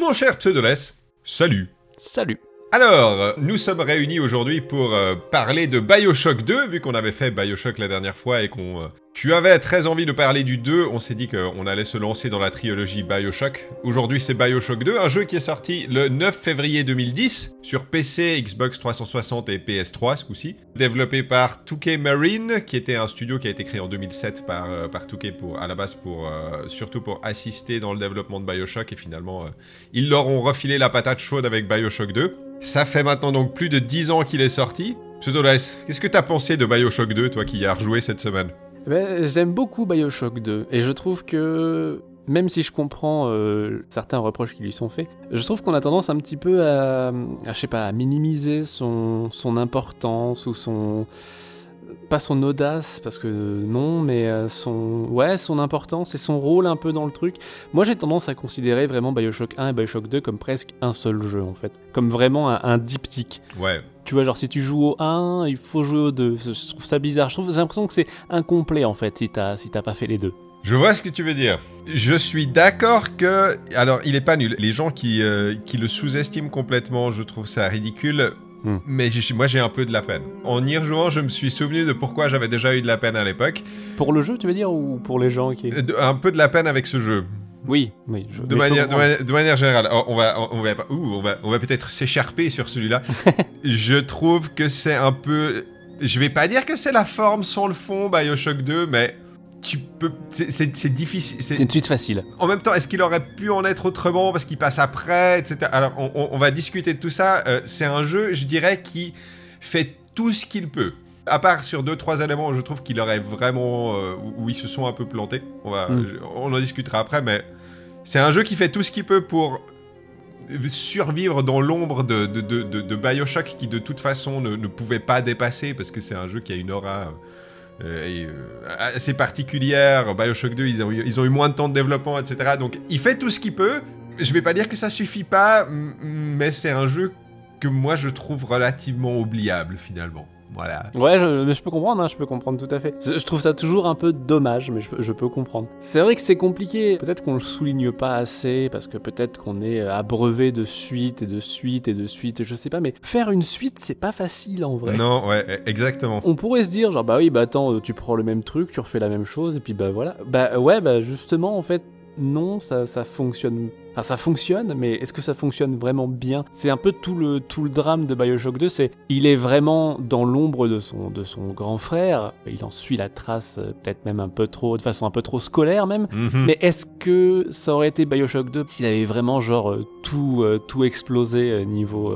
Mon cher Pseudoless, salut. Salut. Alors, nous sommes réunis aujourd'hui pour euh, parler de Bioshock 2, vu qu'on avait fait Bioshock la dernière fois et qu'on... Euh, tu avais très envie de parler du 2, on s'est dit qu'on allait se lancer dans la trilogie Bioshock. Aujourd'hui c'est Bioshock 2, un jeu qui est sorti le 9 février 2010 sur PC, Xbox 360 et PS3 ce coup-ci. Développé par 2K Marine, qui était un studio qui a été créé en 2007 par, euh, par 2K pour, à la base pour, surtout pour assister dans le développement de Bioshock et finalement ils leur ont refilé la patate chaude avec Bioshock 2. Ça fait maintenant donc plus de 10 ans qu'il est sorti. Pseudoless, qu'est-ce que t'as pensé de Bioshock 2, toi qui y as rejoué cette semaine? J'aime beaucoup Bioshock 2, et je trouve que même si je comprends euh, certains reproches qui lui sont faits, je trouve qu'on a tendance un petit peu à, je sais pas, à minimiser son, son importance ou son, pas son audace parce que non mais euh, son ouais son importance et son rôle un peu dans le truc. Moi j'ai tendance à considérer vraiment Bioshock 1 et Bioshock 2 comme presque un seul jeu en fait. Comme vraiment un, diptyque. Ouais tu vois genre si tu joues au 1 il faut jouer au 2 je trouve ça bizarre je trouve j'ai l'impression que c'est incomplet en fait si t'as si t'as pas fait les deux je vois ce que tu veux dire. Je suis d'accord que... Alors, il est pas nul. Les gens qui, euh, qui le sous-estiment complètement, je trouve ça ridicule. Hmm. Mais moi, j'ai un peu de la peine. En y rejouant, je me suis souvenu de pourquoi j'avais déjà eu de la peine à l'époque. Pour le jeu, tu veux dire, ou pour les gens qui... Un peu de la peine avec ce jeu. Oui, oui. de, manière, de, manière générale, oh, on va, on va, on va, on va peut-être s'écharper sur celui-là. je trouve que c'est un peu... Je vais pas dire que c'est la forme sans le fond, Bioshock 2, mais tu peux. C'est difficile. C'est une suite facile. En même temps, est-ce qu'il aurait pu en être autrement parce qu'il passe après, etc. Alors, on, va discuter de tout ça. Euh, c'est un jeu, je dirais, qui fait tout ce qu'il peut. À part sur deux, trois éléments je trouve qu'il aurait vraiment. Euh, où ils se sont un peu plantés. On, va, mm. on en discutera après, mais c'est un jeu qui fait tout ce qu'il peut pour survivre dans l'ombre de, de, de, Bioshock qui de toute façon ne, ne pouvait pas dépasser parce que c'est un jeu qui a une aura euh, et, euh, assez particulière. Bioshock 2, ils ont, eu, ils ont eu moins de temps de développement, etc. Donc il fait tout ce qu'il peut. Je vais pas dire que ça suffit pas, mais c'est un jeu que moi je trouve relativement oubliable finalement. Voilà. Ouais, je, je peux comprendre, hein, je peux comprendre tout à fait. Je, trouve ça toujours un peu dommage, mais je, peux comprendre. C'est vrai que c'est compliqué. Peut-être qu'on le souligne pas assez, parce que peut-être qu'on est euh, abreuvé de suite et de suite et de suite, et je sais pas, mais faire une suite, c'est pas facile en vrai. Non, ouais, e, exactement. On pourrait se dire, genre, bah oui, bah attends, euh, tu prends le même truc, tu refais la même chose, et puis bah voilà. Bah ouais, bah justement, en fait, non, ça, ça fonctionne. Enfin, ça fonctionne, mais est-ce que ça fonctionne vraiment bien? C'est un peu tout le, tout le drame de Bioshock 2, c'est il est vraiment dans l'ombre de son, de son grand frère, il en suit la trace euh, peut-être même un peu trop, de façon un peu trop scolaire même, mhm. mais est-ce que ça aurait été Bioshock 2 s'il avait vraiment genre euh, tout, euh, tout explosé niveau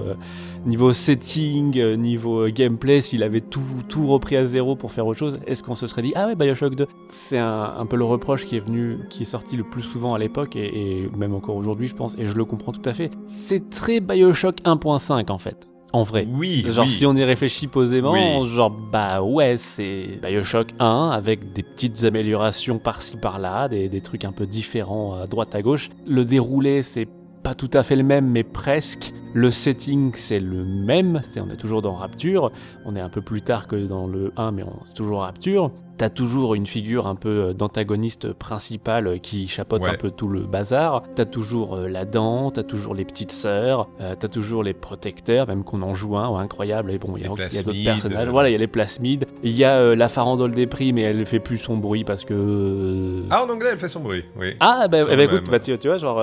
niveau setting, niveau gameplay, s'il avait tout, tout repris à zéro pour faire autre chose, est-ce qu'on se serait dit ah ouais Bioshock 2 C'est un, peu le reproche qui est venu, qui est sorti le plus souvent à l'époque et, même encore aujourd'hui je pense, et je le comprends tout à fait. C'est très Bioshock 1.5 en fait. En vrai. Oui. Genre, si on y réfléchit posément, genre, bah ouais, c'est Bioshock 1 avec des petites améliorations par-ci par-là, des, des trucs un peu différents à droite à gauche. Le déroulé, c'est pas tout à fait le même, mais presque. Le setting, c'est le même. C'est, on est toujours dans Rapture. On est un peu plus tard que dans le 1, mais c'est toujours Rapture. T'as toujours une figure un peu euh, d'antagoniste principal euh, qui chapeaute un peu tout le bazar. T'as toujours euh, la dent, t'as toujours les petites sœurs, t'as toujours les protecteurs, même qu'on en joue un, incroyable. Et bon, il y a, d'autres personnages. Voilà, il y a les plasmides. Il y a la farandole des prix, mais elle fait plus son bruit parce que. Ah, en anglais, elle fait son bruit, oui. Ah, bah, bah écoute, bah, tu, vois, genre,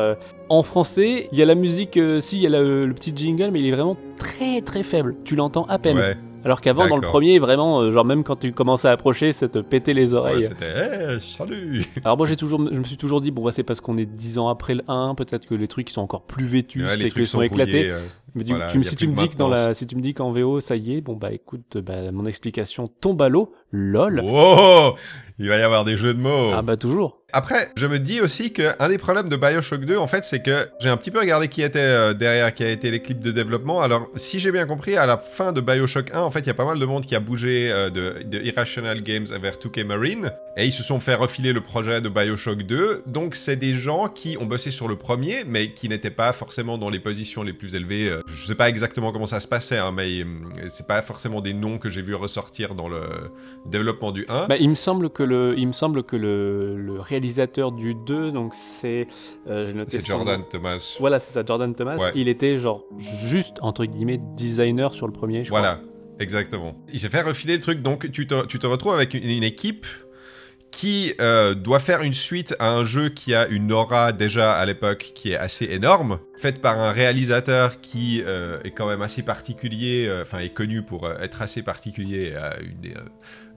en français, il y a la musique, si, il y a le, petit jingle, mais il est vraiment très très faible. Tu l'entends à peine. Ouais. Alors qu'avant, dans le premier, vraiment, euh, genre même quand tu commençais à approcher, ça te pétait les oreilles. Ouais, c'était salut. Alors moi, j'ai toujours, je me suis toujours dit, bon, bah, c'est parce qu'on est 10 ans après le 1, peut-être que les trucs sont encore plus vétus ouais, et qu'ils sont, éclatés. Euh, Mais du, tu, si, tu me dis que dans la, si tu me dis qu'en VO, ça y est, bon, bah écoute, bah, mon explication tombe à l'eau, lol. Oh Il va y avoir des jeux de mots. Ah bah toujours après, je me dis aussi qu'un des problèmes de Bioshock 2, en fait, c'est que j'ai un petit peu regardé qui était euh, derrière, qui a été l'équipe de développement. Alors, si j'ai bien compris, à la fin de Bioshock 1, en fait, il y a pas mal de monde qui a bougé euh, de, Irrational Games vers 2K Marine, et ils se sont fait refiler le projet de Bioshock 2. Donc, c'est des gens qui ont bossé sur le premier, mais qui n'étaient pas forcément dans les positions les plus élevées euh, je sais pas exactement comment ça se passait, hein, mais c'est pas forcément des noms que j'ai vu ressortir dans le développement du 1. Bah, il me semble que le, il me semble que le, du 2, donc c'est, euh, c'est Jordan nom. Thomas. Voilà, c'est ça, Jordan Thomas. Ouais. Il était genre juste entre guillemets designer sur le premier. Je crois. Voilà, exactement. Il s'est fait refiler le truc, donc tu te, tu te retrouves avec une, une équipe qui euh, doit faire une suite à un jeu qui a une aura déjà à l'époque qui est assez énorme, faite par un réalisateur qui euh, est quand même assez particulier, euh, enfin est connu pour euh, être assez particulier, à une des,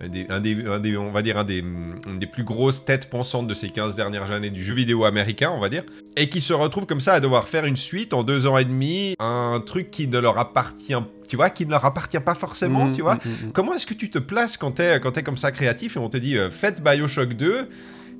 un des, un des- un des- on va dire un des, hum, une des plus grosses têtes pensantes de ces 15 dernières années du jeu vidéo américain, on va dire, et qui se retrouve comme ça à devoir faire une suite en deux ans et demi, un truc qui ne leur appartient, tu vois, qui ne leur appartient pas forcément, Mhm, tu vois. mhm, mhm. Comment est-ce que tu te places quand t'es quand t'es comme ça créatif et on te dit faites Bioshock 2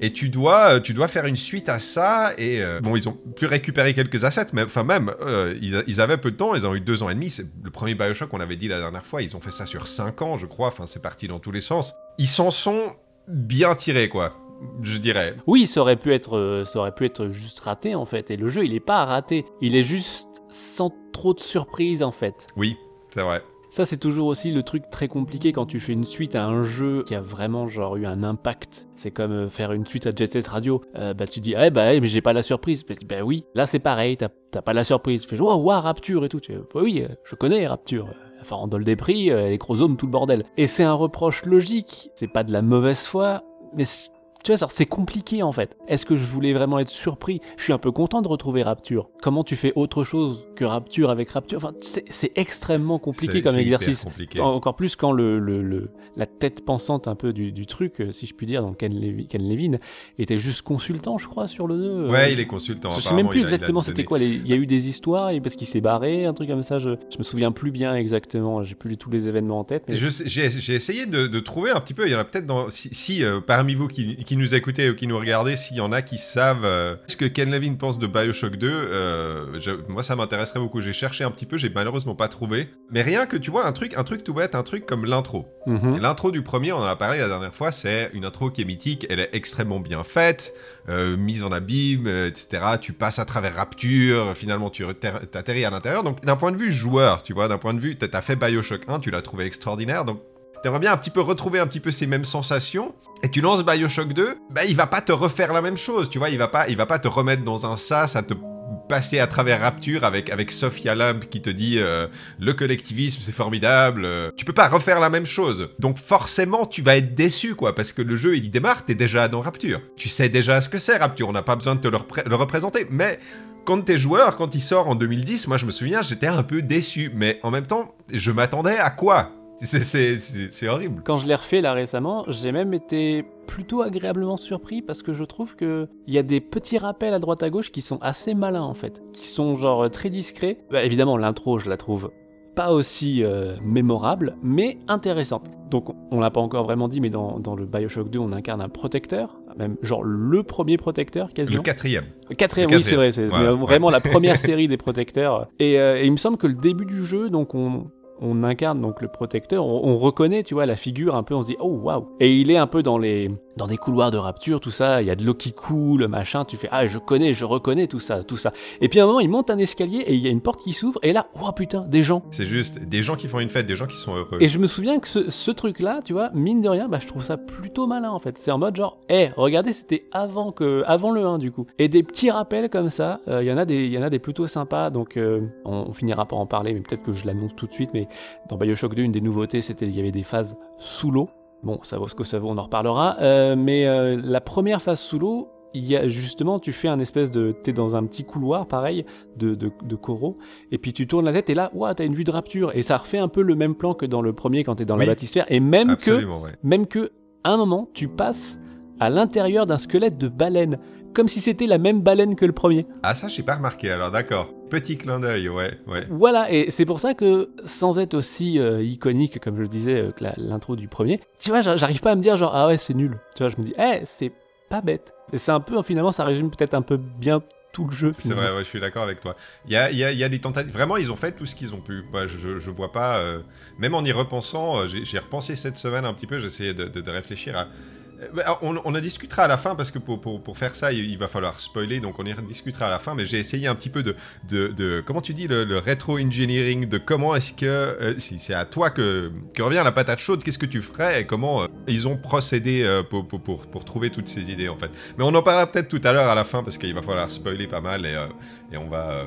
et tu dois euh, tu dois faire une suite à ça et euh, bon ils ont pu récupérer quelques assets mais enfin même euh, ils, ils avaient peu de temps ils ont eu deux ans et demi c'est le premier Bioshock on avait dit la dernière fois ils ont fait ça sur cinq ans je crois enfin c'est parti dans tous les sens ils s'en sont bien tirés quoi je dirais Oui, ça aurait pu être, euh, ça aurait pu être juste raté en fait. Et le jeu, il est pas raté. Il est juste sans trop de surprises en fait. oui c'est vrai Ça, c'est toujours aussi le truc très compliqué quand tu fais une suite à un jeu qui a vraiment genre eu un impact. C'est comme euh, faire une suite à Jet Set Radio. Euh, bah tu dis, ah bah ouais, mais j'ai pas la surprise. Bah, bah oui, là c'est pareil, t'as pas la surprise. Tu fais, oh, wow, Rapture et tout. Tu fais, bah oui, euh, je connais Rapture. Enfin, en dol des prix, euh, les chromosomes, tout le bordel. Et c'est un reproche logique. C'est pas de la mauvaise foi, mais tu vois, c'est compliqué en fait. Est-ce que je voulais vraiment être surpris? Je suis un peu content de retrouver Rapture. Comment tu fais autre chose que Rapture avec Rapture? Enfin, c'est extrêmement compliqué comme exercice. compliqué. En- Encore plus quand le, le- le- la tête pensante un peu du, du truc, euh, si je puis dire, dans Ken, Levi- Ken Levine, était juste consultant, je crois, sur le 2. ouais il est consultant Je sais même plus a- exactement c'était quoi. les- Il y a eu des histoires et parce qu'il s'est barré, un truc comme ça. Je, je me souviens plus bien exactement. J'ai plus tous les événements en tête. Mais J'ai essayé de, de trouver un petit peu, il y en a peut-être dans... Si, si, euh, parmi vous qui, qui nous écoutez ou qui nous regardez, s'il y en a qui savent euh, ce que Ken Levine pense de Bioshock 2, euh, je- moi ça m'intéresserait beaucoup. J'ai cherché un petit peu, j'ai malheureusement pas trouvé. Mais rien que, tu vois, un truc, un truc tout bête, un truc comme l'intro. Mhm. L'intro du premier, on en a parlé la dernière fois, c'est une intro qui est mythique, elle est extrêmement bien faite, euh, mise en abîme, etc. Tu passes à travers Rapture, finalement tu t'atterris à l'intérieur. Donc d'un point de vue joueur, tu vois, d'un point de vue, t'as fait Bioshock 1, tu l'as trouvé extraordinaire, donc t'aimerais bien un petit peu retrouver un petit peu ces mêmes sensations, et tu lances Bioshock 2, bah il va pas te refaire la même chose, tu vois, il va pas, il va pas te remettre dans un sas à te passer à travers Rapture avec, avec Sophia Lamb qui te dit euh, le collectivisme c'est formidable. euh, tu peux pas refaire la même chose. Donc forcément tu vas être déçu quoi parce que le jeu il démarre, t'es déjà dans Rapture. Tu sais déjà ce que c'est Rapture, on n'a pas besoin de te le, le représenter. Mais quand t'es joueur, quand il sort en 2010, moi je me souviens j'étais un peu déçu. Mais en même temps je m'attendais à quoi? C'est- horrible. Quand je l'ai refait là récemment, j'ai même été plutôt agréablement surpris parce que je trouve que il y a des petits rappels à droite à gauche qui sont assez malins en fait, qui sont genre très discrets. Bah, évidemment, l'intro, je la trouve pas aussi euh, mémorable, mais intéressante. Donc, on l'a pas encore vraiment dit, mais dans, dans le Bioshock 2, on incarne un protecteur, même genre le premier protecteur Le quasiment. quatrième. Quatrième, Le oui, c'est vrai, quatrième, c'est voilà, vraiment ouais. la première série des protecteurs. Et, euh, et il me semble que le début du jeu, donc on, on incarne donc le protecteur, on, on reconnaît, tu vois, la figure un peu, on se dit oh waouh. Et il est un peu dans les dans des couloirs de rapture, tout ça. Il y a de l'eau qui coule, machin. Tu fais ah je connais, je reconnais tout ça, tout ça. Et puis à un moment, il monte un escalier et il y a une porte qui s'ouvre et là, oh putain, des gens. C'est juste des gens qui font une fête, des gens qui sont heureux. Et je me souviens que ce, ce truc-là, tu vois, mine de rien, bah, je trouve ça plutôt malin en fait. C'est en mode genre, hé, regardez, c'était avant que, avant le 1 du coup. Et des petits rappels comme ça, euh, il y en a des, il y en a des plutôt sympas. Donc, euh, on, on finira par en parler, mais peut-être que je l'annonce tout de suite. Mais dans Bioshock 2, une des nouveautés, c'était il y avait des phases sous l'eau. Bon, ça vaut ce que ça vaut, on en reparlera. Euh, mais euh, la première phase sous l'eau, il y a justement, tu fais un espèce de, t'es dans un petit couloir pareil de, de, de coraux, et puis tu tournes la tête et là, ouah, t'as une vue de rapture, et ça refait un peu le même plan que dans le premier quand t'es dans la Oui. bâtisphère, et même que, ouais. même que, à un moment, tu passes à l'intérieur d'un squelette de baleine, comme si c'était la même baleine que le premier. Ah ça j'ai pas remarqué alors d'accord. Petit clin d'œil, ouais, ouais. Voilà, et c'est pour ça que, sans être aussi euh, iconique, comme je le disais, euh, que l'intro du premier, tu vois, j'a- j'arrive pas à me dire genre, ah ouais, c'est nul. Tu vois, je me dis, eh, c'est pas bête. Et c'est un peu, finalement, ça résume peut-être un peu bien tout le jeu. C'est vrai, ouais, je suis d'accord avec toi. Il y a, il y a- il y a des tentatives. Vraiment, ils ont fait tout ce qu'ils ont pu. Moi, je, je, vois pas. euh, Même en y repensant, j'ai j'ai repensé cette semaine un petit peu. J'essayais de, de- de réfléchir à. Bah, on, en discutera à la fin parce que pour, pour, faire ça, il, va falloir spoiler, donc on y discutera à la fin. Mais j'ai essayé un petit peu de, de, comment tu dis, le, rétro-engineering, de comment est-ce que, euh, si c'est à toi que, revient la patate chaude, qu'est-ce que tu ferais et comment euh, ils ont procédé euh, pour, pour, pour, trouver toutes ces idées en fait. Mais on en parlera peut-être tout à l'heure à la fin parce qu'il va falloir spoiler pas mal et, euh, et on va, euh,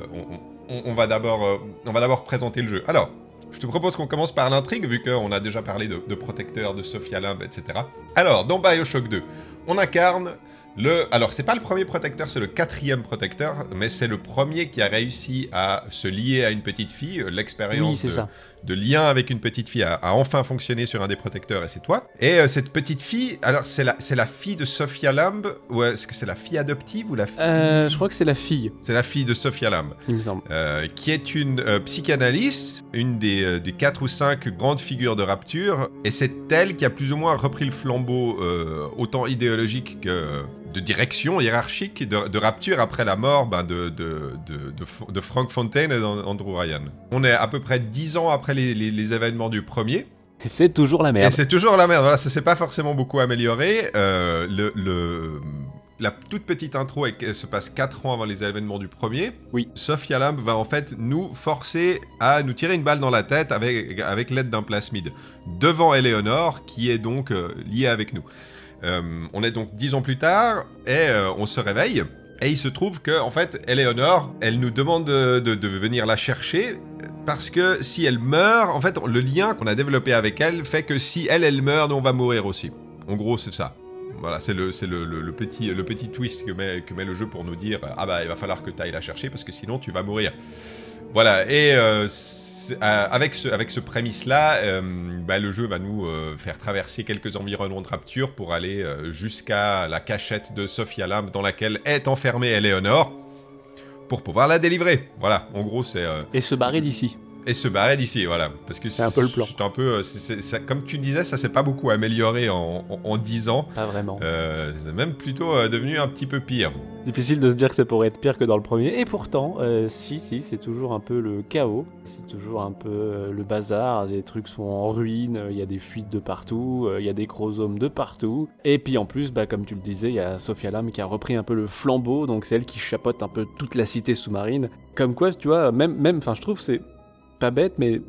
on, on- va d'abord, euh, on va d'abord présenter le jeu. Alors. Je te propose qu'on commence par l'intrigue, vu qu'on a déjà parlé de, de protecteurs, de Sophia Limb, etc. Alors, dans Bioshock 2, on incarne le... Alors, c'est pas le premier protecteur, c'est le quatrième protecteur, mais c'est le premier qui a réussi à se lier à une petite fille. Oui, L'expérience c'est de, ça. De lien avec une petite fille a, a enfin fonctionné sur un des protecteurs, et c'est toi. Et euh, cette petite fille, alors, c'est la, c'est la fille de Sophia Lamb, ou est-ce que c'est la fille adoptive ou la fille... Euh, je crois que c'est la fille, C'est la fille de Sophia Lamb. il me semble. Euh, qui est une psychanalyste, une des, des quatre ou cinq grandes figures de Rapture, et c'est elle qui a plus ou moins repris le flambeau autant idéologique que de direction hiérarchique de, de Rapture après la mort ben, de, de, de, Frank Fontaine et d'Andrew Ryan. On est à peu près dix ans après les, les- les événements du premier, C'est toujours la et merde. c'est toujours la merde, voilà, ça s'est pas forcément beaucoup amélioré. Euh, le, le- la toute petite intro qu'elle se passe 4 ans avant les événements du premier. Oui. Sophia Lamb va en fait nous forcer à nous tirer une balle dans la tête avec, avec l'aide d'un plasmide devant Eleonore qui est donc euh, liée avec nous. Euh, on est donc 10 ans plus tard et euh, on se réveille. Et il se trouve que, en fait, Eleonore, elle nous demande de, venir la chercher parce que si elle meurt, en fait, le lien qu'on a développé avec elle fait que si elle, elle meurt, nous, on va mourir aussi. En gros, c'est ça. Voilà, c'est le, le, petit, le petit twist que met, que met le jeu pour nous dire Ah bah, il va falloir que tu ailles la chercher parce que sinon, tu vas mourir. Voilà, et euh, avec ce, avec prémisse-là, euh, bah, le jeu va nous euh, faire traverser quelques environnements de rapture pour aller euh, jusqu'à la cachette de Sophia Lamb dans laquelle est enfermée Eleonore pour pouvoir la délivrer. Voilà, en gros, c'est. euh, Et se barrer d'ici. Et se barrer d'ici, voilà. Parce que C'est un peu le plan. C'est un peu, euh, ça- comme tu disais, ça s'est pas beaucoup amélioré en, en, en 10 ans. Pas vraiment. Euh, c'est même plutôt euh, devenu un petit peu pire. Difficile de se dire que ça pourrait être pire que dans le premier. Et pourtant, euh, si, si, c'est toujours un peu le chaos. C'est toujours un peu le bazar. Les trucs sont en ruine. Il y a des fuites de partout. Il y a des chromosomes de partout. Et puis en plus, bah, comme tu le disais, il y a Sophia Lam qui a repris un peu le flambeau. Donc c'est elle qui chapote un peu toute la cité sous-marine. Comme quoi, tu vois, même, même, enfin, je trouve c'est pas bête, mais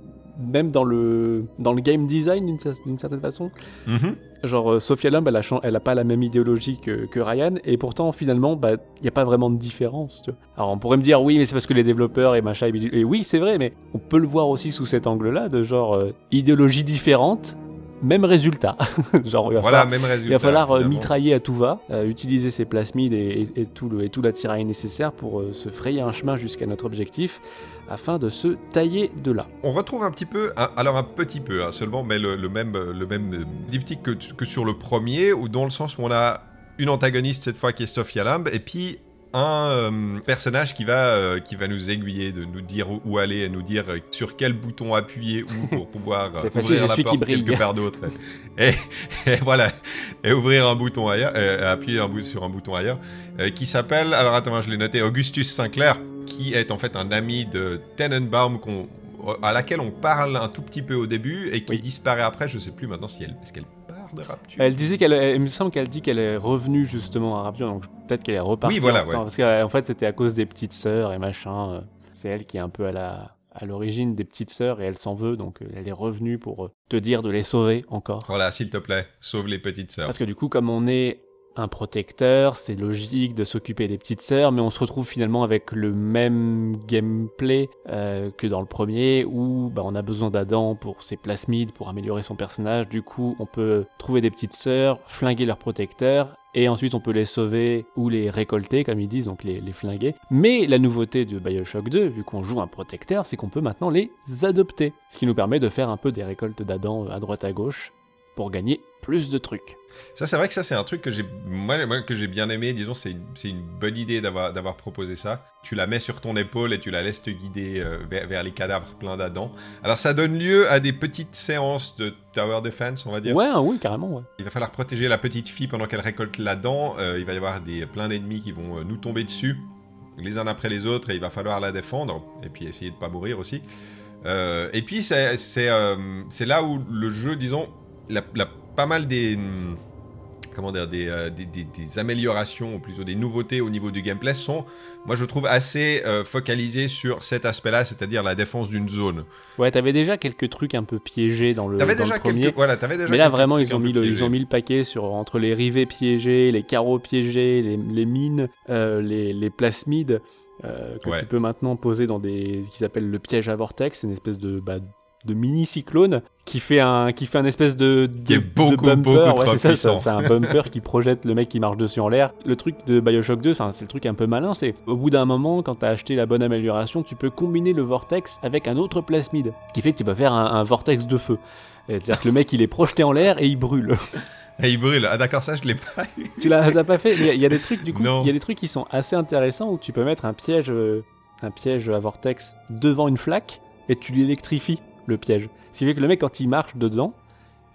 même dans le dans le game design d'une cer- d'une certaine façon, Genre, euh, Sophia Lamb, elle a, chan- elle a pas la même idéologie que, que Ryan, et pourtant, finalement, bah, il n'y a pas vraiment de différence. Tu vois. Alors, on pourrait me dire, oui, mais c'est parce que les développeurs et machin, et oui, c'est vrai, mais on peut le voir aussi sous cet angle-là, de genre, euh, idéologie différente, même résultat. genre, il va Voilà, falloir, même résultat. il va falloir euh, mitrailler à tout va, euh, utiliser ses plasmides et, et- et tout le, et tout l'attirail nécessaire pour euh, se frayer un chemin jusqu'à notre objectif, afin de se tailler de là. On retrouve un petit peu, alors un petit peu hein, seulement, mais le, le même, le même diptyque que, que sur le premier, ou dans le sens où on a une antagoniste cette fois qui est Sophia Lamb, et puis un euh, personnage qui va, euh, qui va nous aiguiller, de nous dire où, où aller, et nous dire euh, sur quel bouton appuyer où pour pouvoir euh, facile, ouvrir la porte quelque part d'autre. Et, et voilà, et ouvrir un bouton ailleurs, appuyer un bout, sur un bouton ailleurs, qui s'appelle, alors attends, je l'ai noté, Augustus Sinclair, qui est en fait un ami de Tenenbaum qu'on à laquelle on parle un tout petit peu au début et qui Oui. disparaît après. Je sais plus maintenant si elle est-ce qu'elle part de Rapture. Elle disait qu'elle, elle- il me semble qu'elle dit qu'elle est revenue justement à Rapture, donc peut-être qu'elle est repartie. Oui, voilà, en temps. Parce qu'en fait, c'était à cause des petites sœurs et machin. euh, C'est elle qui est un peu à la à l'origine des petites sœurs et elle s'en veut, donc euh, elle est revenue pour euh, te dire de les sauver encore. Voilà, s'il te plaît, sauve les petites sœurs. Parce que du coup, comme on est un protecteur, c'est logique de s'occuper des petites sœurs, mais on se retrouve finalement avec le même gameplay euh, que dans le premier, où bah, on a besoin d'Adam pour ses plasmides, pour améliorer son personnage. Du coup, on peut trouver des petites sœurs, flinguer leurs protecteurs, et ensuite on peut les sauver ou les récolter, comme ils disent, donc les, flinguer. Mais la nouveauté de Bioshock 2, vu qu'on joue un protecteur, c'est qu'on peut maintenant les adopter, ce qui nous permet de faire un peu des récoltes d'Adam à droite à gauche pour gagner plus de trucs. Ça, c'est vrai que ça, c'est un truc que j'ai moi, moi, que j'ai bien aimé. Disons, c'est une, bonne idée d'avoir d'avoir proposé ça. Tu la mets sur ton épaule et tu la laisses te guider euh, vers, vers les cadavres pleins d'Adam. Alors, ça donne lieu à des petites séances de tower defense, on va dire. Ouais, hein, oui, carrément, ouais. Il va falloir protéger la petite fille pendant qu'elle récolte la dent. Euh, il va y avoir des, plein d'ennemis qui vont euh, nous tomber dessus, les uns après les autres, et il va falloir la défendre, et puis essayer de pas mourir aussi. Euh, et puis c'est c'est là où le jeu, disons, la, la- pas mal des, comment dire, des, euh, des, des- des améliorations, ou plutôt des nouveautés au niveau du gameplay sont, moi je trouve, assez euh, focalisées sur cet aspect-là, c'est-à-dire la défense d'une zone. Ouais, t'avais déjà quelques trucs un peu piégés dans le, T'avais dans déjà le premier. quelques, voilà, t'avais déjà Mais là, vraiment, ils ont, mis le, ils ont mis le paquet sur, entre les rivets piégés, les carreaux piégés, les, les mines, euh, les, les plasmides euh, que Ouais. tu peux maintenant poser dans des. qui s'appelle le piège à vortex. C'est une espèce de. bah, de mini cyclone qui fait un qui fait un espèce de, de Qui est de beaucoup, bumper beaucoup ouais, c'est ça, c'est un bumper qui projette le mec qui marche dessus en l'air. Le truc de Bioshock 2 enfin c'est le truc un peu malin c'est au bout d'un moment quand t'as acheté la bonne amélioration tu peux combiner le vortex avec un autre plasmide qui fait que tu peux faire un, un vortex de feu. C'est-à-dire que le mec il est projeté en l'air et il brûle. Et il brûle. Ah d'accord, ça je l'ai pas eu. tu l'as pas fait? Il y, a- il y a des trucs du coup il y a des trucs qui sont assez intéressants où tu peux mettre un piège euh, un piège à vortex devant une flaque et tu l'électrifies le piège. Ce qui fait que le mec quand il marche dedans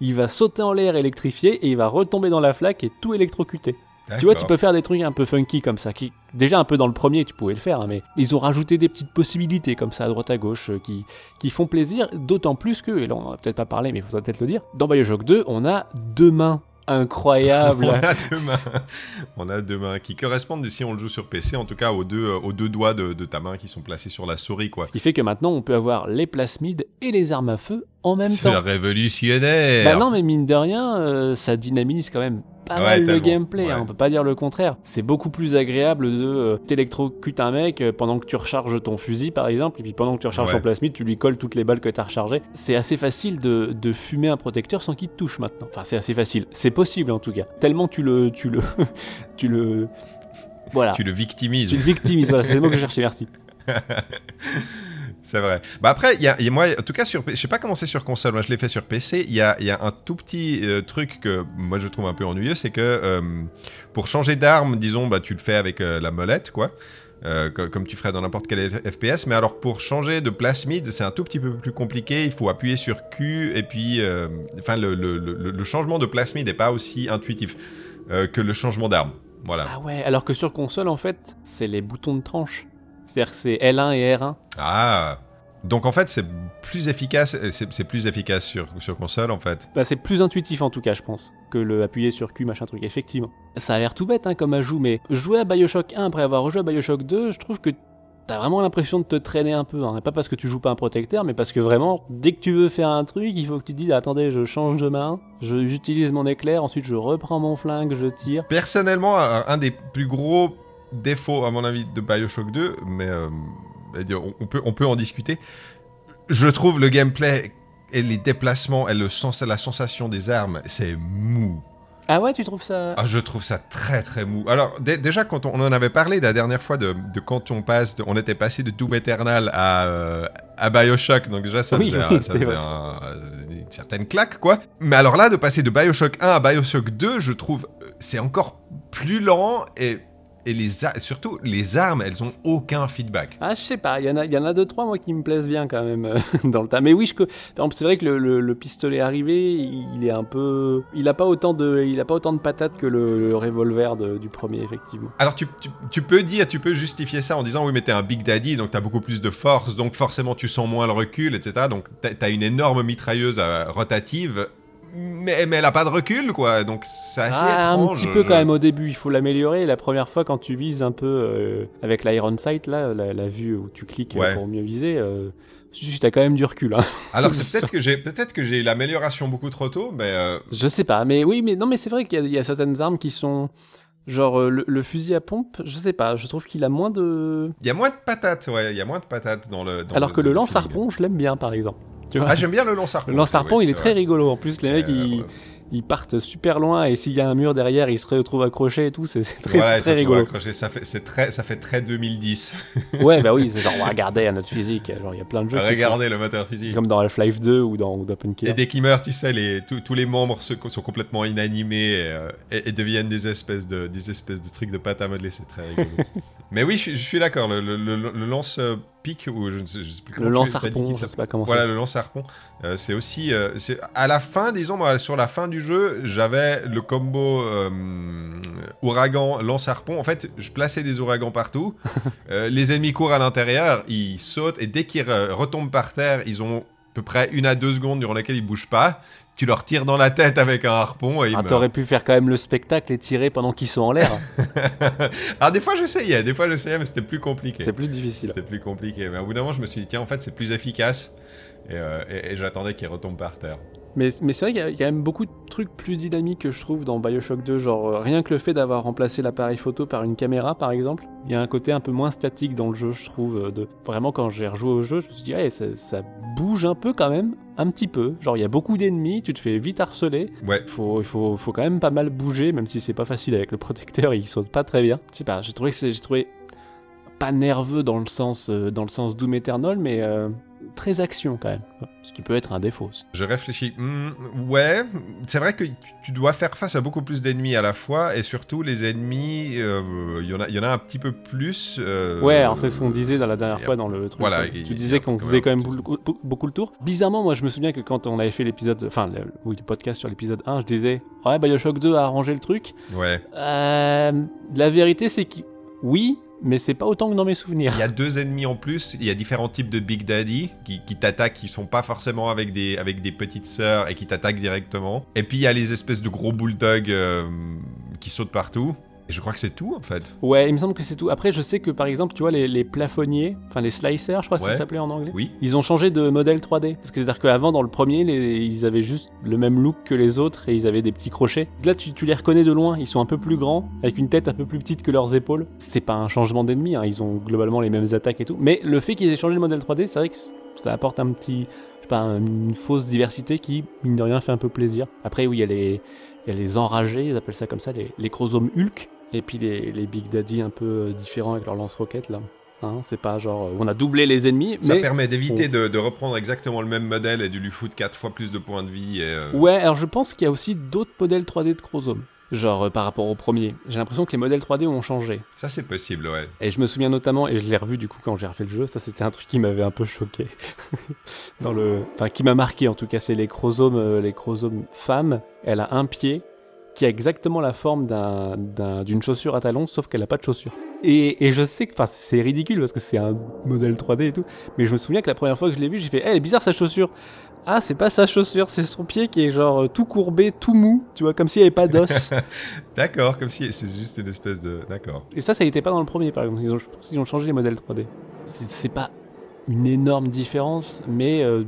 il va sauter en l'air électrifié et il va retomber dans la flaque et tout électrocuter. Tu vois, tu peux faire des trucs un peu funky comme ça, qui déjà un peu dans le premier, tu pouvais le faire, hein, mais ils ont rajouté des petites possibilités comme ça à droite à gauche euh, qui, qui font plaisir, d'autant plus que, et là on en a peut-être pas parlé, mais il faudrait peut-être le dire, dans Bioshock 2, on a deux mains incroyables. On a deux mains. On a deux mains qui correspondent, si on le joue sur PC, en tout cas aux deux, euh, aux deux doigts de, de ta main qui sont placés sur la souris, quoi. Ce qui fait que maintenant on peut avoir les plasmides et les armes à feu en même C'est temps. révolutionnaire. Bah non, mais mine de rien, euh, ça dynamise quand même pas Ouais, mal le gameplay, hein, Ouais. on peut pas dire le contraire. C'est beaucoup plus agréable de euh, un mec euh, pendant que tu recharges ton fusil par exemple, et puis pendant que tu recharges ton plasmide, tu lui colles toutes les balles que t'as rechargées. C'est assez facile de, de fumer un protecteur sans qu'il te touche maintenant. Enfin, c'est assez facile. C'est possible en tout cas. Tellement tu le. Tu le. tu le. Voilà. Tu le victimises. Tu le victimises, voilà, c'est le mot que je cherchais, merci. C'est vrai. Bah après, il y a, moi, en tout cas, sur, je sais pas comment c'est sur console. Moi, je l'ai fait sur PC. Il y a, y a un tout petit euh, truc que moi je trouve un peu ennuyeux, c'est que euh, pour changer d'arme, disons, bah tu le fais avec euh, la molette, quoi. Co- comme tu ferais dans n'importe quel FPS, mais alors pour changer de plasmide, c'est un tout petit peu plus compliqué. Il faut appuyer sur Q et puis, enfin, le, changement de plasmide n'est pas aussi intuitif que le changement d'arme. Voilà. Ah ouais, alors que sur console en fait, c'est les boutons de tranche. C'est-à-dire que c'est L1 et R1. Ah. Donc en fait, c'est plus efficace. C'est c'est plus efficace sur, sur console, en fait. Bah, c'est plus intuitif en tout cas, je pense, que le appuyer sur Q, machin truc, effectivement. Ça a l'air tout bête hein, comme ajout, mais jouer à Bioshock 1 après avoir rejoué à Bioshock 2, je trouve que t'as vraiment l'impression de te traîner un peu. Hein. Pas parce que tu joues pas un protecteur, mais parce que vraiment, dès que tu veux faire un truc, il faut que tu te dises attendez, je change de main, je- j'utilise mon éclair, ensuite je reprends mon flingue, je tire. Personnellement, un des plus gros défauts, à mon avis, de Bioshock 2, mais euh, on, peut, on peut en discuter. Je trouve le gameplay et les déplacements et le sens, la sensation des armes, c'est mou. Ah ouais, tu trouves ça Ah, je trouve ça très très mou. Alors dé- déjà quand on, on en avait parlé la dernière fois de, de quand on passe, de- on était passé de Doom Eternal à, euh, à Bioshock, donc déjà ça Oui, faisait, oui, un- ça c'est faisait vrai. un- une certaine claque quoi. Mais alors là de passer de Bioshock 1 à Bioshock 2, je trouve euh, c'est encore plus lent et et les surtout les armes, elles ont aucun feedback. Ah, je sais pas, il y, en a- il y en a deux, trois, moi, qui me plaisent bien quand même euh, dans le tas. Mais oui, c'est vrai que le, le- le pistolet arrivé, il est un peu. Il a pas autant de, il a pas autant de patates que le, le revolver de- du premier, effectivement. Alors tu, tu- tu peux dire, tu peux justifier ça en disant oui mais t'es un Big Daddy donc t'as beaucoup plus de force donc forcément tu sens moins le recul etc. Donc t'as t'as une énorme mitrailleuse euh, rotative mais, mais elle a pas de recul quoi donc c'est assez Ah, un étrange. petit peu je- quand même au début, il faut l'améliorer. La première fois, quand tu vises un peu euh, avec l'Iron Sight, là, la, la vue où tu cliques euh, Ouais. pour mieux viser, euh, t'as quand même du recul. Hein. Alors c'est peut-être que j'ai peut-être que j'ai eu l'amélioration beaucoup trop tôt mais euh, Je sais pas, mais oui, mais non, mais c'est vrai qu'il y, a- il y a certaines armes qui sont. Genre le, le fusil à pompe, je sais pas, je trouve qu'il a moins de. il y a moins de patates ouais il y a moins de patates dans le. dans Alors que le lance-harpon, je l'aime bien par exemple. Tu vois Ah j'aime bien le lance-harpon. le lance-harpon, oui, il est très rigolo. En plus, les mecs, Euh, ils, ouais. ils partent super loin et s'il y a un mur derrière, ils se retrouvent accrochés et tout. C'est très, très rigolo. Ça fait, très, ça fait très 2010. ouais, bah oui, c'est genre, regardez à notre physique. Genre, il y a plein de jeux. Regardez le moteur physique. Comme dans Half-Life 2 ou dans ou d'Open Et dès qu'il meurt, tu sais, les, tous- tous les membres sont complètement inanimés et, euh, et- et deviennent des espèces de, des espèces de trucs de pâte à modeler. C'est très rigolo. Mais oui, je, suis- je suis d'accord. Le, le- le- le ou je ne sais, je sais plus Le comment dit lance-harpon, qu'il je sais s'appelle. pas comment Voilà, le lance-harpon. Euh, c'est aussi. euh, c'est à la fin, disons, sur la fin du jeu, j'avais le combo euh, ouragan, lance-harpon. En fait, je plaçais des ouragans partout. Euh, les ennemis courent à l'intérieur, ils sautent, et dès qu'ils re- retombent par terre, ils ont à peu près une à deux secondes durant lesquelles ils bougent pas. Tu leur tires dans la tête avec un harpon et ils Ah. T'aurais pu faire quand même le spectacle et tirer pendant qu'ils sont en l'air. Alors des fois j'essayais, des fois j'essayais, mais c'était plus compliqué. C'est plus difficile. C'était plus compliqué. Mais au bout d'un moment, je me suis dit, tiens, en fait, c'est plus efficace. Et, euh, et- et j'attendais qu'il retombe par terre. Mais, mais c'est vrai qu'il y, a- il y a quand même beaucoup de trucs plus dynamiques que je trouve dans Bioshock 2. Genre, euh, rien que le fait d'avoir remplacé l'appareil photo par une caméra, par exemple, il y a un côté un peu moins statique dans le jeu, je trouve. euh, De... Vraiment, quand j'ai rejoué au jeu, je me suis dit, ouais, ça, ça bouge un peu quand même, un petit peu. Genre, il y a beaucoup d'ennemis, tu te fais vite harceler. Ouais. Il faut, il faut, faut quand même pas mal bouger, même si c'est pas facile avec le protecteur, il saute pas très bien. Je sais pas, j'ai trouvé que c'est, j'ai trouvé pas nerveux dans le sens, euh, dans le sens Doom Eternal, mais euh, très action quand même. Ce qui peut être un défaut. Je réfléchis. Hmm, ouais, c'est vrai que tu- dois faire face à beaucoup plus d'ennemis à la fois. Et surtout, les ennemis, euh, il y, en a- y en a un petit peu plus. euh, Ouais, c'est ce qu'on disait dans la dernière fois dans le truc. voilà, tu disais qu'on faisait quand même beaucoup, beaucoup le tour. Bizarrement, moi je me souviens que quand on avait fait l'épisode, enfin le, oui, le podcast sur l'épisode 1, je disais ouais Bioshock 2 a arrangé le truc. Ouais. Euh, la vérité c'est que oui, mais c'est pas autant que dans mes souvenirs. Il y a deux ennemis en plus. Il y a différents types de Big Daddy qui, t'attaquent, qui sont pas forcément avec des, avec des petites sœurs et qui t'attaquent directement. Et puis il y a les espèces de gros bulldogs euh, qui sautent partout. Et je crois que c'est tout en fait. Ouais, il me semble que c'est tout. Après, je sais que par exemple, tu vois, les, les plafonniers, enfin les slicers, je crois que Ouais. ça s'appelait en anglais. Oui. Ils ont changé de modèle 3D. Parce que c'est-à-dire qu'avant, dans le premier, les- ils avaient juste le même look que les autres et ils avaient des petits crochets. Là, tu, tu les reconnais de loin. Ils sont un peu plus grands, avec une tête un peu plus petite que leurs épaules. C'est pas un changement d'ennemi, hein. ils ont globalement les mêmes attaques et tout. Mais le fait qu'ils aient changé le modèle 3D, c'est vrai que ça apporte un petit. Je sais pas, une fausse diversité qui, mine de rien, fait un peu plaisir. Après, oui, il y a les. Il y a les enragés, ils appellent ça comme ça, les, les chromosomes Hulk, et puis les, les Big Daddy un peu euh, différents avec leurs lance-roquettes là. Hein, c'est pas genre euh, on a doublé les ennemis, Ça mais permet d'éviter de, de reprendre exactement le même modèle et de lui foutre 4 fois plus de points de vie. Et, euh, Ouais, alors je pense qu'il y a aussi d'autres modèles 3D de chromosomes. Genre euh, par rapport au premier. J'ai l'impression que les modèles 3D ont changé. Ça c'est possible, ouais. Et je me souviens notamment, et je l'ai revu du coup quand j'ai refait le jeu, ça c'était un truc qui m'avait un peu choqué. Dans le... Enfin, qui m'a marqué en tout cas, c'est les chromosomes, euh, les chromosomes femmes. Elle a un pied qui a exactement la forme d'un- d'un- d'une chaussure à talons, sauf qu'elle a pas de chaussure. Et, et je sais que c'est ridicule parce que c'est un modèle 3D et tout, mais je me souviens que la première fois que je l'ai vu, j'ai fait, Eh, elle est bizarre sa chaussure. Ah, c'est pas sa chaussure, c'est son pied qui est genre euh, tout courbé, tout mou, tu vois, comme s'il n'y avait pas d'os. D'accord, comme si c'est juste une espèce de. D'accord. Et ça, ça n'était pas dans le premier, par exemple. Ils ont, qu'ils ont changé les modèles 3D. C'est c'est pas une énorme différence, mais euh,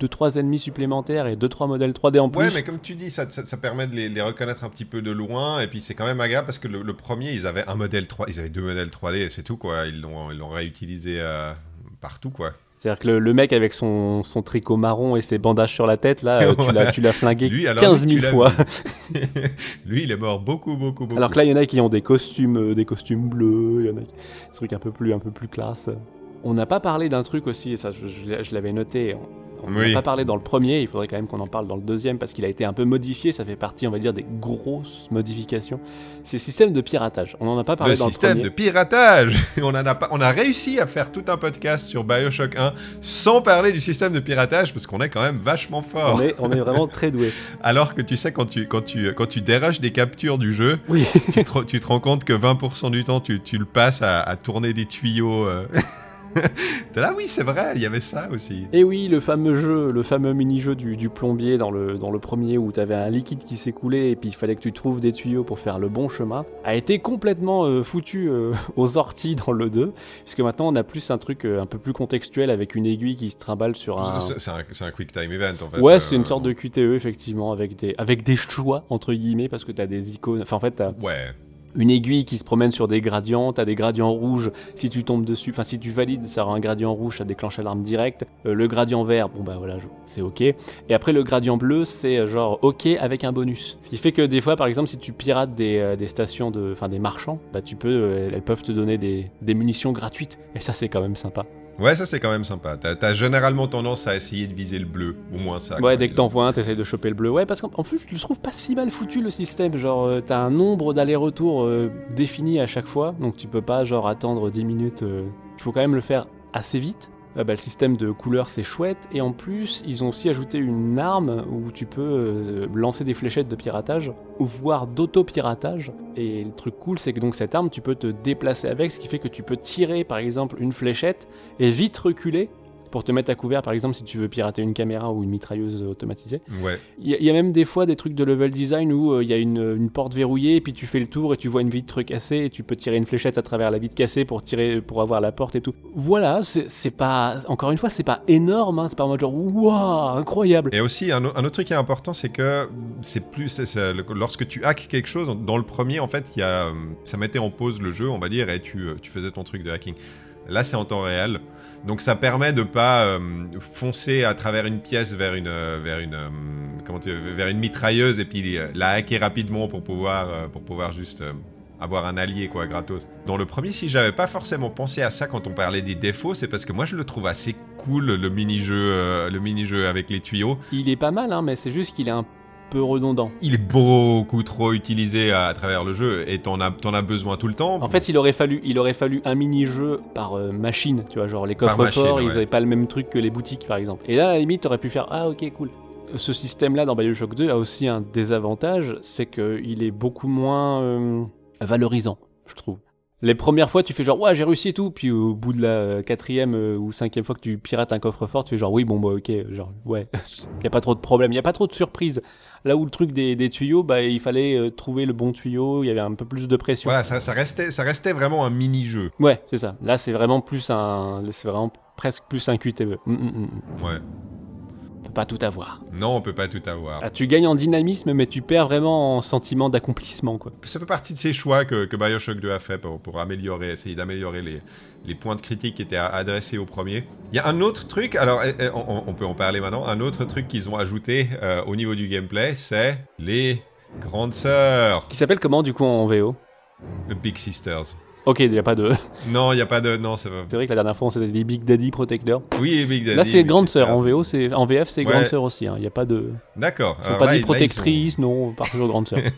deux trois ennemis supplémentaires et deux trois modèles 3D en plus. Ouais, mais comme tu dis, ça, ça, ça permet de les, les reconnaître un petit peu de loin. Et puis c'est quand même agréable parce que le, le premier, ils avaient un modèle 3, ils avaient deux modèles 3D, c'est tout quoi. Ils l'ont ils l'ont réutilisé euh, partout quoi. C'est-à-dire que le, le mec avec son, son tricot marron et ses bandages sur la tête, là, euh, tu l'as- tu l'as flingué Lui, alors, 15 lui, 000 tu l'as fois. Lui, il est mort beaucoup, beaucoup, beaucoup. Alors que là, il y en a qui ont des costumes, euh, des costumes bleus, il y en a qui- des trucs un peu plus, un peu plus classe. On n'a pas parlé d'un truc aussi, et ça je, je l'ai- je l'avais noté. On n'a Oui. pas parlé dans le premier, il faudrait quand même qu'on en parle dans le deuxième parce qu'il a été un peu modifié, ça fait partie, on va dire, des grosses modifications. C'est le système de piratage. On n'en a pas parlé le dans système le de premier. piratage on, en a pas, on a réussi à faire tout un podcast sur Bioshock 1 sans parler du système de piratage parce qu'on est quand même vachement fort. On est, on est vraiment très doué. Alors que tu sais, quand tu, quand tu, quand tu déroges des captures du jeu, Oui. tu, te, tu te rends compte que 20% du temps, tu, tu le passes à, à tourner des tuyaux. euh. T'es là, oui, c'est vrai, il y avait ça aussi. Et oui, le fameux jeu, le fameux mini-jeu du, du plombier dans le, dans le premier où t'avais un liquide qui s'écoulait et puis il fallait que tu trouves des tuyaux pour faire le bon chemin, a été complètement euh, foutu euh, aux orties dans le 2, puisque maintenant on a plus un truc euh, un peu plus contextuel avec une aiguille qui se trimballe sur un... C'est un, quick time event en fait. Ouais, c'est une sorte de QTE effectivement, avec des, avec des choix entre guillemets, parce que t'as des icônes, enfin en fait t'as Ouais. Une aiguille qui se promène sur des gradients, t'as des gradients rouges, si tu tombes dessus, enfin si tu valides, ça aura un gradient rouge, ça déclenche l'alarme directe. Euh, le gradient vert, bon bah voilà, c'est ok. Et après le gradient bleu, c'est euh, genre ok avec un bonus. Ce qui fait que des fois, par exemple, si tu pirates des, euh, des stations de, enfin des marchands, bah tu peux, elles peuvent te donner des, des munitions gratuites. Et ça c'est quand même sympa. Ouais, ça c'est quand même sympa. T'as as généralement tendance à essayer de viser le bleu, au moins ça. Ouais, dès que t'en vois un, t'essayes de choper le bleu. Ouais, parce qu'en en plus, je le trouve pas si mal foutu le système. Genre, euh, t'as un nombre d'allers-retours euh, défini à chaque fois, donc tu peux pas, genre, attendre 10 minutes. euh. Il faut quand même le faire assez vite. Euh, bah, le système de couleurs, c'est chouette. Et en plus, ils ont aussi ajouté une arme où tu peux euh, lancer des fléchettes de piratage, voire d'auto-piratage. Et le truc cool, c'est que donc cette arme, tu peux te déplacer avec, ce qui fait que tu peux tirer, par exemple, une fléchette et vite reculer pour te mettre à couvert, par exemple, si tu veux pirater une caméra ou une mitrailleuse automatisée. Ouais. Il y, a- il y a même des fois des trucs de level design où euh, il y a une, une porte verrouillée, et puis tu fais le tour et tu vois une vitre cassée, et tu peux tirer une fléchette à travers la vitre cassée pour tirer pour avoir la porte et tout. Voilà, c'est pas. Encore une fois, c'est pas énorme, hein, c'est pas en mode genre waouh, incroyable. Et aussi, un, autre truc qui est important, c'est que c'est plus. lorsque tu hackes quelque chose, dans le premier, en fait, il y a, ça mettait en pause le jeu, on va dire, et tu, tu faisais ton truc de hacking. Là, c'est en temps réel. Donc, ça permet de pas euh, foncer à travers une pièce vers une, euh, vers une, euh, comment vers une mitrailleuse et puis la hacker rapidement pour pouvoir, pour pouvoir juste avoir un allié, quoi, gratos. Dans le premier, si j'avais pas forcément pensé à ça quand on parlait des défauts, c'est parce que moi, je le trouve assez cool, le mini-jeu, euh, le mini-jeu avec les tuyaux. Il est pas mal, hein, mais c'est juste qu'il est un peu redondant. il est beaucoup trop utilisé à, à travers le jeu et t'en as, t'en as besoin tout le temps. En fait, il aurait fallu, il aurait fallu un mini-jeu par euh, machine, tu vois, genre les coffres forts, ils avaient pas le même truc que les boutiques, par exemple. Et là, à la limite, t'aurais pu faire ah ok cool. Ce système-là dans Bioshock 2 a aussi un désavantage, c'est qu'il est beaucoup moins euh, valorisant, je trouve. Les premières fois, tu fais genre ouais j'ai réussi et tout, puis au bout de la quatrième euh, ou cinquième fois que tu pirates un coffre fort, tu fais genre oui bon bah ok, genre ouais, y a pas trop de problème, y a pas trop de surprises. Là où le truc des, des tuyaux, bah il fallait euh, trouver le bon tuyau, il y avait un peu plus de pression. Voilà, ça, ça restait, ça restait vraiment un mini-jeu. Ouais, c'est ça. Là, c'est vraiment plus un, c'est vraiment presque plus un QTE. Mm, mm, mm. Ouais. Pas tout avoir. Non, on peut pas tout avoir. Ah, tu gagnes en dynamisme, mais tu perds vraiment en sentiment d'accomplissement, quoi. Ça fait partie de ces choix que, que Bioshock 2 a fait pour, pour améliorer, essayer d'améliorer les, les points de critique qui étaient adressés au premier. Il y a un autre truc, alors eh, eh, on, on peut en parler maintenant, un autre truc qu'ils ont ajouté euh, au niveau du gameplay, c'est les grandes sœurs, Qui s'appelle comment du coup en VO the Big Sisters. Ok, il y a pas de. Non, il n'y a pas de... Non, c'est pas... C'est vrai que la dernière fois, on s'était dit Big Daddy Protector. Oui, Big Daddy. Là, c'est grande sœur. En VO, c'est en VF, c'est Ouais. grande sœur aussi. hein. Il y a pas de. D'accord. Ils sont Alors pas là, dit là, ils sont- protectrice, non, pas toujours grande sœur.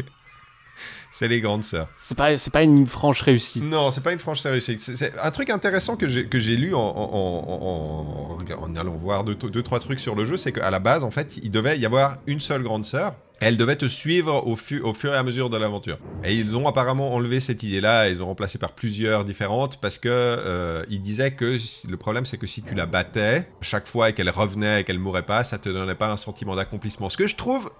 C'est les grandes sœurs. c'est pas, c'est pas une franche réussite. Non, c'est pas une franche série. C'est un truc intéressant que j'ai que j'ai lu en, en, en- en- en allant voir deux, deux, trois trucs sur le jeu, c'est qu'à la base, en fait, il devait y avoir une seule grande sœur. Elle devait te suivre au, fu- au fur et à mesure de l'aventure. Et ils ont apparemment enlevé cette idée-là, ils ont remplacé par plusieurs différentes, parce que euh, ils disaient que le problème, c'est que si tu la battais, chaque fois et qu'elle revenait et qu'elle mourait pas, ça te donnait pas un sentiment d'accomplissement. Ce que je trouve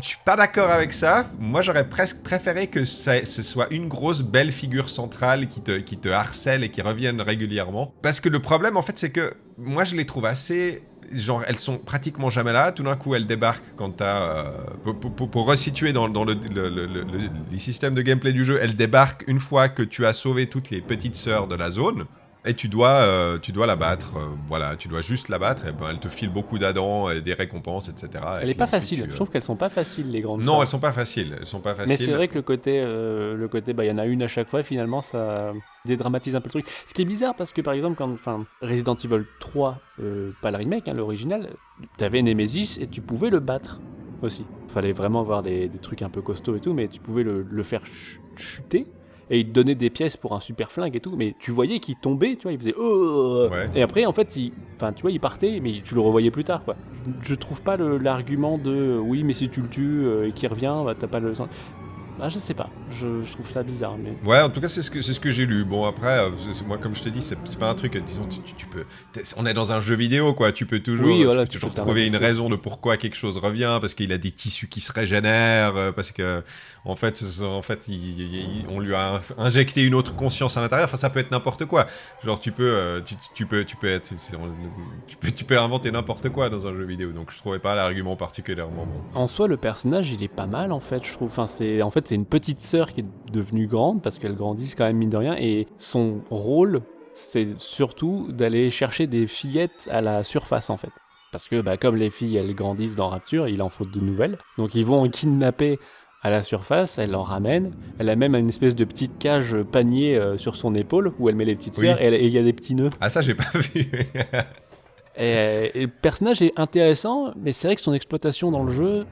je suis pas d'accord avec ça. Moi, j'aurais presque préféré que ce soit une grosse belle figure centrale qui te, qui te harcèle et qui revienne régulièrement. Parce que le problème, en fait, c'est que moi, je les trouve assez. Genre, elles sont pratiquement jamais là. Tout d'un coup, elles débarquent quand t'as. euh, pour, resituer dans, le- le- le- les systèmes de gameplay du jeu, elles débarquent une fois que tu as sauvé toutes les petites sœurs de la zone. Et tu dois, euh, tu dois la battre, euh, voilà, tu dois juste la battre, et ben elle te file beaucoup d'adans, et des récompenses, etc. Et Elle est puis pas facile. tu, euh, Je trouve qu'elles sont pas faciles, les grandes non, elles sont pas faciles. Elles sont pas faciles. Mais c'est vrai que le côté, euh, le côté, bah, il y en a une à chaque fois, finalement, ça dédramatise un peu le truc. Ce qui est bizarre, parce que par exemple, quand, enfin, Resident Evil 3, euh, pas le remake, hein, l'original, t'avais Nemesis et tu pouvais le battre aussi. Fallait vraiment avoir des, des trucs un peu costauds et tout, mais tu pouvais le, le faire ch- chuter. Et il te donnait des pièces pour un super flingue et tout, mais tu voyais qu'il tombait, tu vois, il faisait oh Ouais. Et après, en fait, il, enfin, tu vois, il partait, mais tu le revoyais plus tard, quoi. Je, je trouve pas l'argument de oui, mais si tu le tues euh, et qu'il revient, bah, t'as pas le. Ah, je sais pas, je, je trouve ça bizarre, mais. Ouais, en tout cas, c'est ce que ce que j'ai lu. Bon, après, euh, moi, comme je te dis, c'est pas un truc. euh, Disons, tu, tu- tu peux. On est dans un jeu vidéo, quoi. Tu peux toujours, Oui, tu voilà, peux tu toujours peux trouver une raison de pourquoi quelque chose revient, parce qu'il a des tissus qui se régénèrent, euh, parce que en fait, en fait, il- il- il- on lui a injecté une autre conscience à l'intérieur. Enfin, ça peut être n'importe quoi. Genre, tu peux, euh, tu, tu peux, tu peux être, tu peux, tu peux inventer n'importe quoi dans un jeu vidéo. Donc, je trouvais pas l'argument particulièrement bon. En soi, le personnage, il est pas mal, en fait, je trouve. Enfin, c'est, en fait, c'est une petite sœur qui est devenue grande, parce qu'elle grandit quand même, mine de rien, et son rôle, c'est surtout d'aller chercher des fillettes à la surface, en fait. Parce que, bah, comme les filles, elles grandissent dans Rapture, il en faut de nouvelles. Donc, ils vont en kidnapper à la surface, elle en ramène. Elle a même une espèce de petite cage panier euh, sur son épaule où elle met les petites sœurs et il y a des petits nœuds. Ah, ça, j'ai pas vu. Et, et le personnage est intéressant, mais c'est vrai que son exploitation dans le jeu,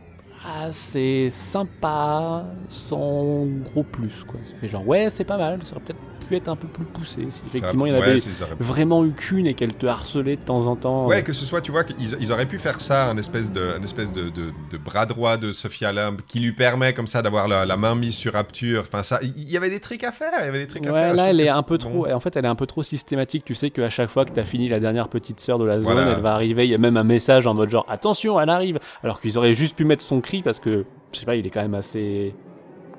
ah, c'est sympa, sans gros plus, quoi. Ça fait genre, ouais, c'est pas mal, ça aurait peut-être pu être un peu plus poussé. Si effectivement il y en avait vraiment eu qu'une et qu'elle te harcelait de temps en temps. Ouais, que ce soit, tu vois, qu'ils ils auraient pu faire ça, un espèce de, un espèce de, de- de bras droit de Sophia Lamb qui lui permet comme ça d'avoir la, la main mise sur Rapture. Enfin, ça, il y avait des trucs à faire. Il y avait des trucs à faire. Là, elle est un peu bon. trop. En fait, elle est un peu trop systématique. Tu sais qu'à chaque fois que t'as fini la dernière petite sœur de la zone, Voilà. elle va arriver. Il y a même un message en mode genre attention, elle arrive. Alors qu'ils auraient juste pu mettre son cri parce que je sais pas, il est quand même assez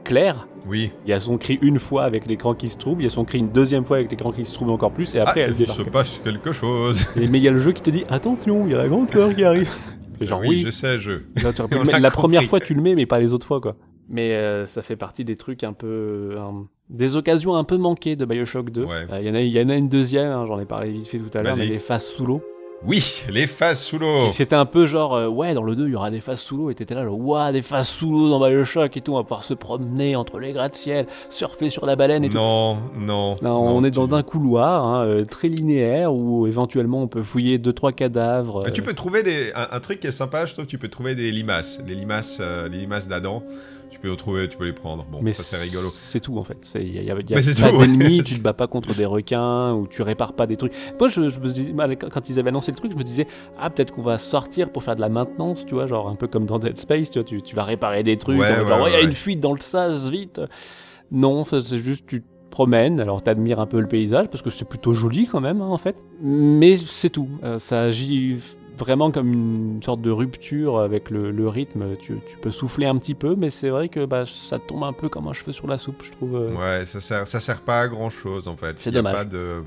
clair. Oui. Il y a son cri une fois avec l'écran qui se trouble, il y a son cri une deuxième fois avec l'écran qui se trouble encore plus, et après ah, elle il débarque. se passe quelque chose. Et- mais il y a le jeu qui te dit attention, il y a la grande sœur qui arrive. Et genre oui, je sais, je. Là, tu la première fois tu le mets, mais pas les autres fois quoi. Mais euh, ça fait partie des trucs un peu. euh, des occasions un peu manquées de Bioshock 2. Ouais. Euh, Il y, en a- il y en a une deuxième, hein, j'en ai parlé vite fait tout à l'heure, mais les phases sous l'eau. Oui, les phases sous l'eau. C'était un peu genre, euh, ouais, dans le 2, il y aura des phases sous l'eau, et t'étais là, genre, ouah, des phases sous l'eau dans Bioshock et tout, on va pouvoir se promener entre les gratte-ciel, surfer sur la baleine et tout. Non, non. Non, on est tu- dans un couloir hein, euh, très linéaire où éventuellement on peut fouiller 2-3 cadavres. Mais tu euh, peux trouver des... un, un truc qui est sympa, je trouve, tu peux trouver des limaces. Les limaces, euh, les limaces d'Adam. Tu peux les trouver, tu peux les prendre. Bon, mais ça c'est rigolo. C'est tout en fait. Il n'y a, y a- y a pas d'ennemis, tu te bats pas contre des requins ou tu répares pas des trucs. Moi, je, je me dis, quand ils avaient annoncé le truc, je me disais, ah, peut-être qu'on va sortir pour faire de la maintenance, tu vois, genre un peu comme dans Dead Space, tu vois, tu, tu vas réparer des trucs. Ouais, il y a une fuite dans le sas, vite. Non, c'est juste, tu te promènes, alors t'admires un peu le paysage parce que c'est plutôt joli quand même, hein, en fait. Mais c'est tout. Euh, ça agit vraiment comme une sorte de rupture avec le, le rythme. Tu, tu peux souffler un petit peu, mais c'est vrai que bah, ça tombe un peu comme un cheveu sur la soupe, je trouve. euh. Ouais, ça sert, ça sert pas à grand chose en fait. C'est dommage. Pas de...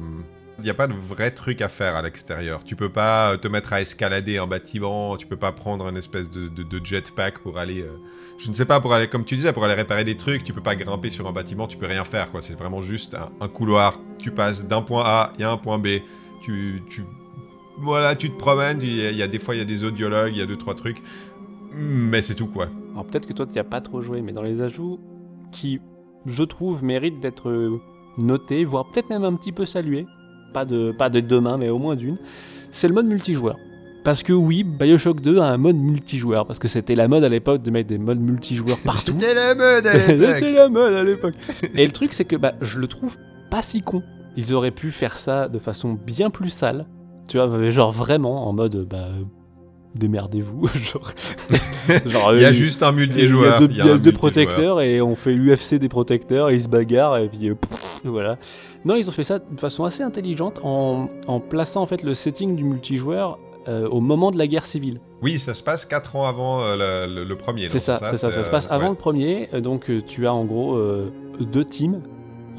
Il n'y a pas de vrai truc à faire à l'extérieur. Tu peux pas te mettre à escalader un bâtiment, tu peux pas prendre une espèce de, de- de jetpack pour aller, euh, je ne sais pas, pour aller, comme tu disais, pour aller réparer des trucs, tu peux pas grimper sur un bâtiment, tu peux rien faire quoi. C'est vraiment juste un, un couloir. Tu passes d'un point A, il y a un point B. Tu, tu, voilà, tu te promènes. Il y, a- il y a des fois il y a des audiologues, il y a deux trois trucs, mais c'est tout quoi. Alors peut-être que toi, tu n'y as pas trop joué, mais dans les ajouts qui, je trouve, méritent d'être euh, notés, voire peut-être même un petit peu salués, pas de, pas de demain, mais au moins d'une, c'est le mode multijoueur. Parce que oui, Bioshock 2 a un mode multijoueur, parce que c'était la mode à l'époque de mettre des modes multijoueurs partout. C'était la mode à C'était l'époque. la mode à l'époque. Et le truc, c'est que bah, je le trouve pas si con. Ils auraient pu faire ça de façon bien plus sale. Tu vois, genre vraiment en mode, bah, démerdez-vous. genre, genre, Il y a euh, juste un il y a multijoueur. deux, il y a deux protecteurs et on fait l'UFC des protecteurs et ils se bagarrent et puis euh, pff, voilà. Non, ils ont fait ça de façon assez intelligente en, en plaçant en fait le setting du multijoueur euh, au moment de la guerre civile. Oui, ça se passe 4 ans avant euh, le, premier. C'est ça, c'est ça, ça se passe avant ouais. le premier. Donc tu as en gros euh, deux teams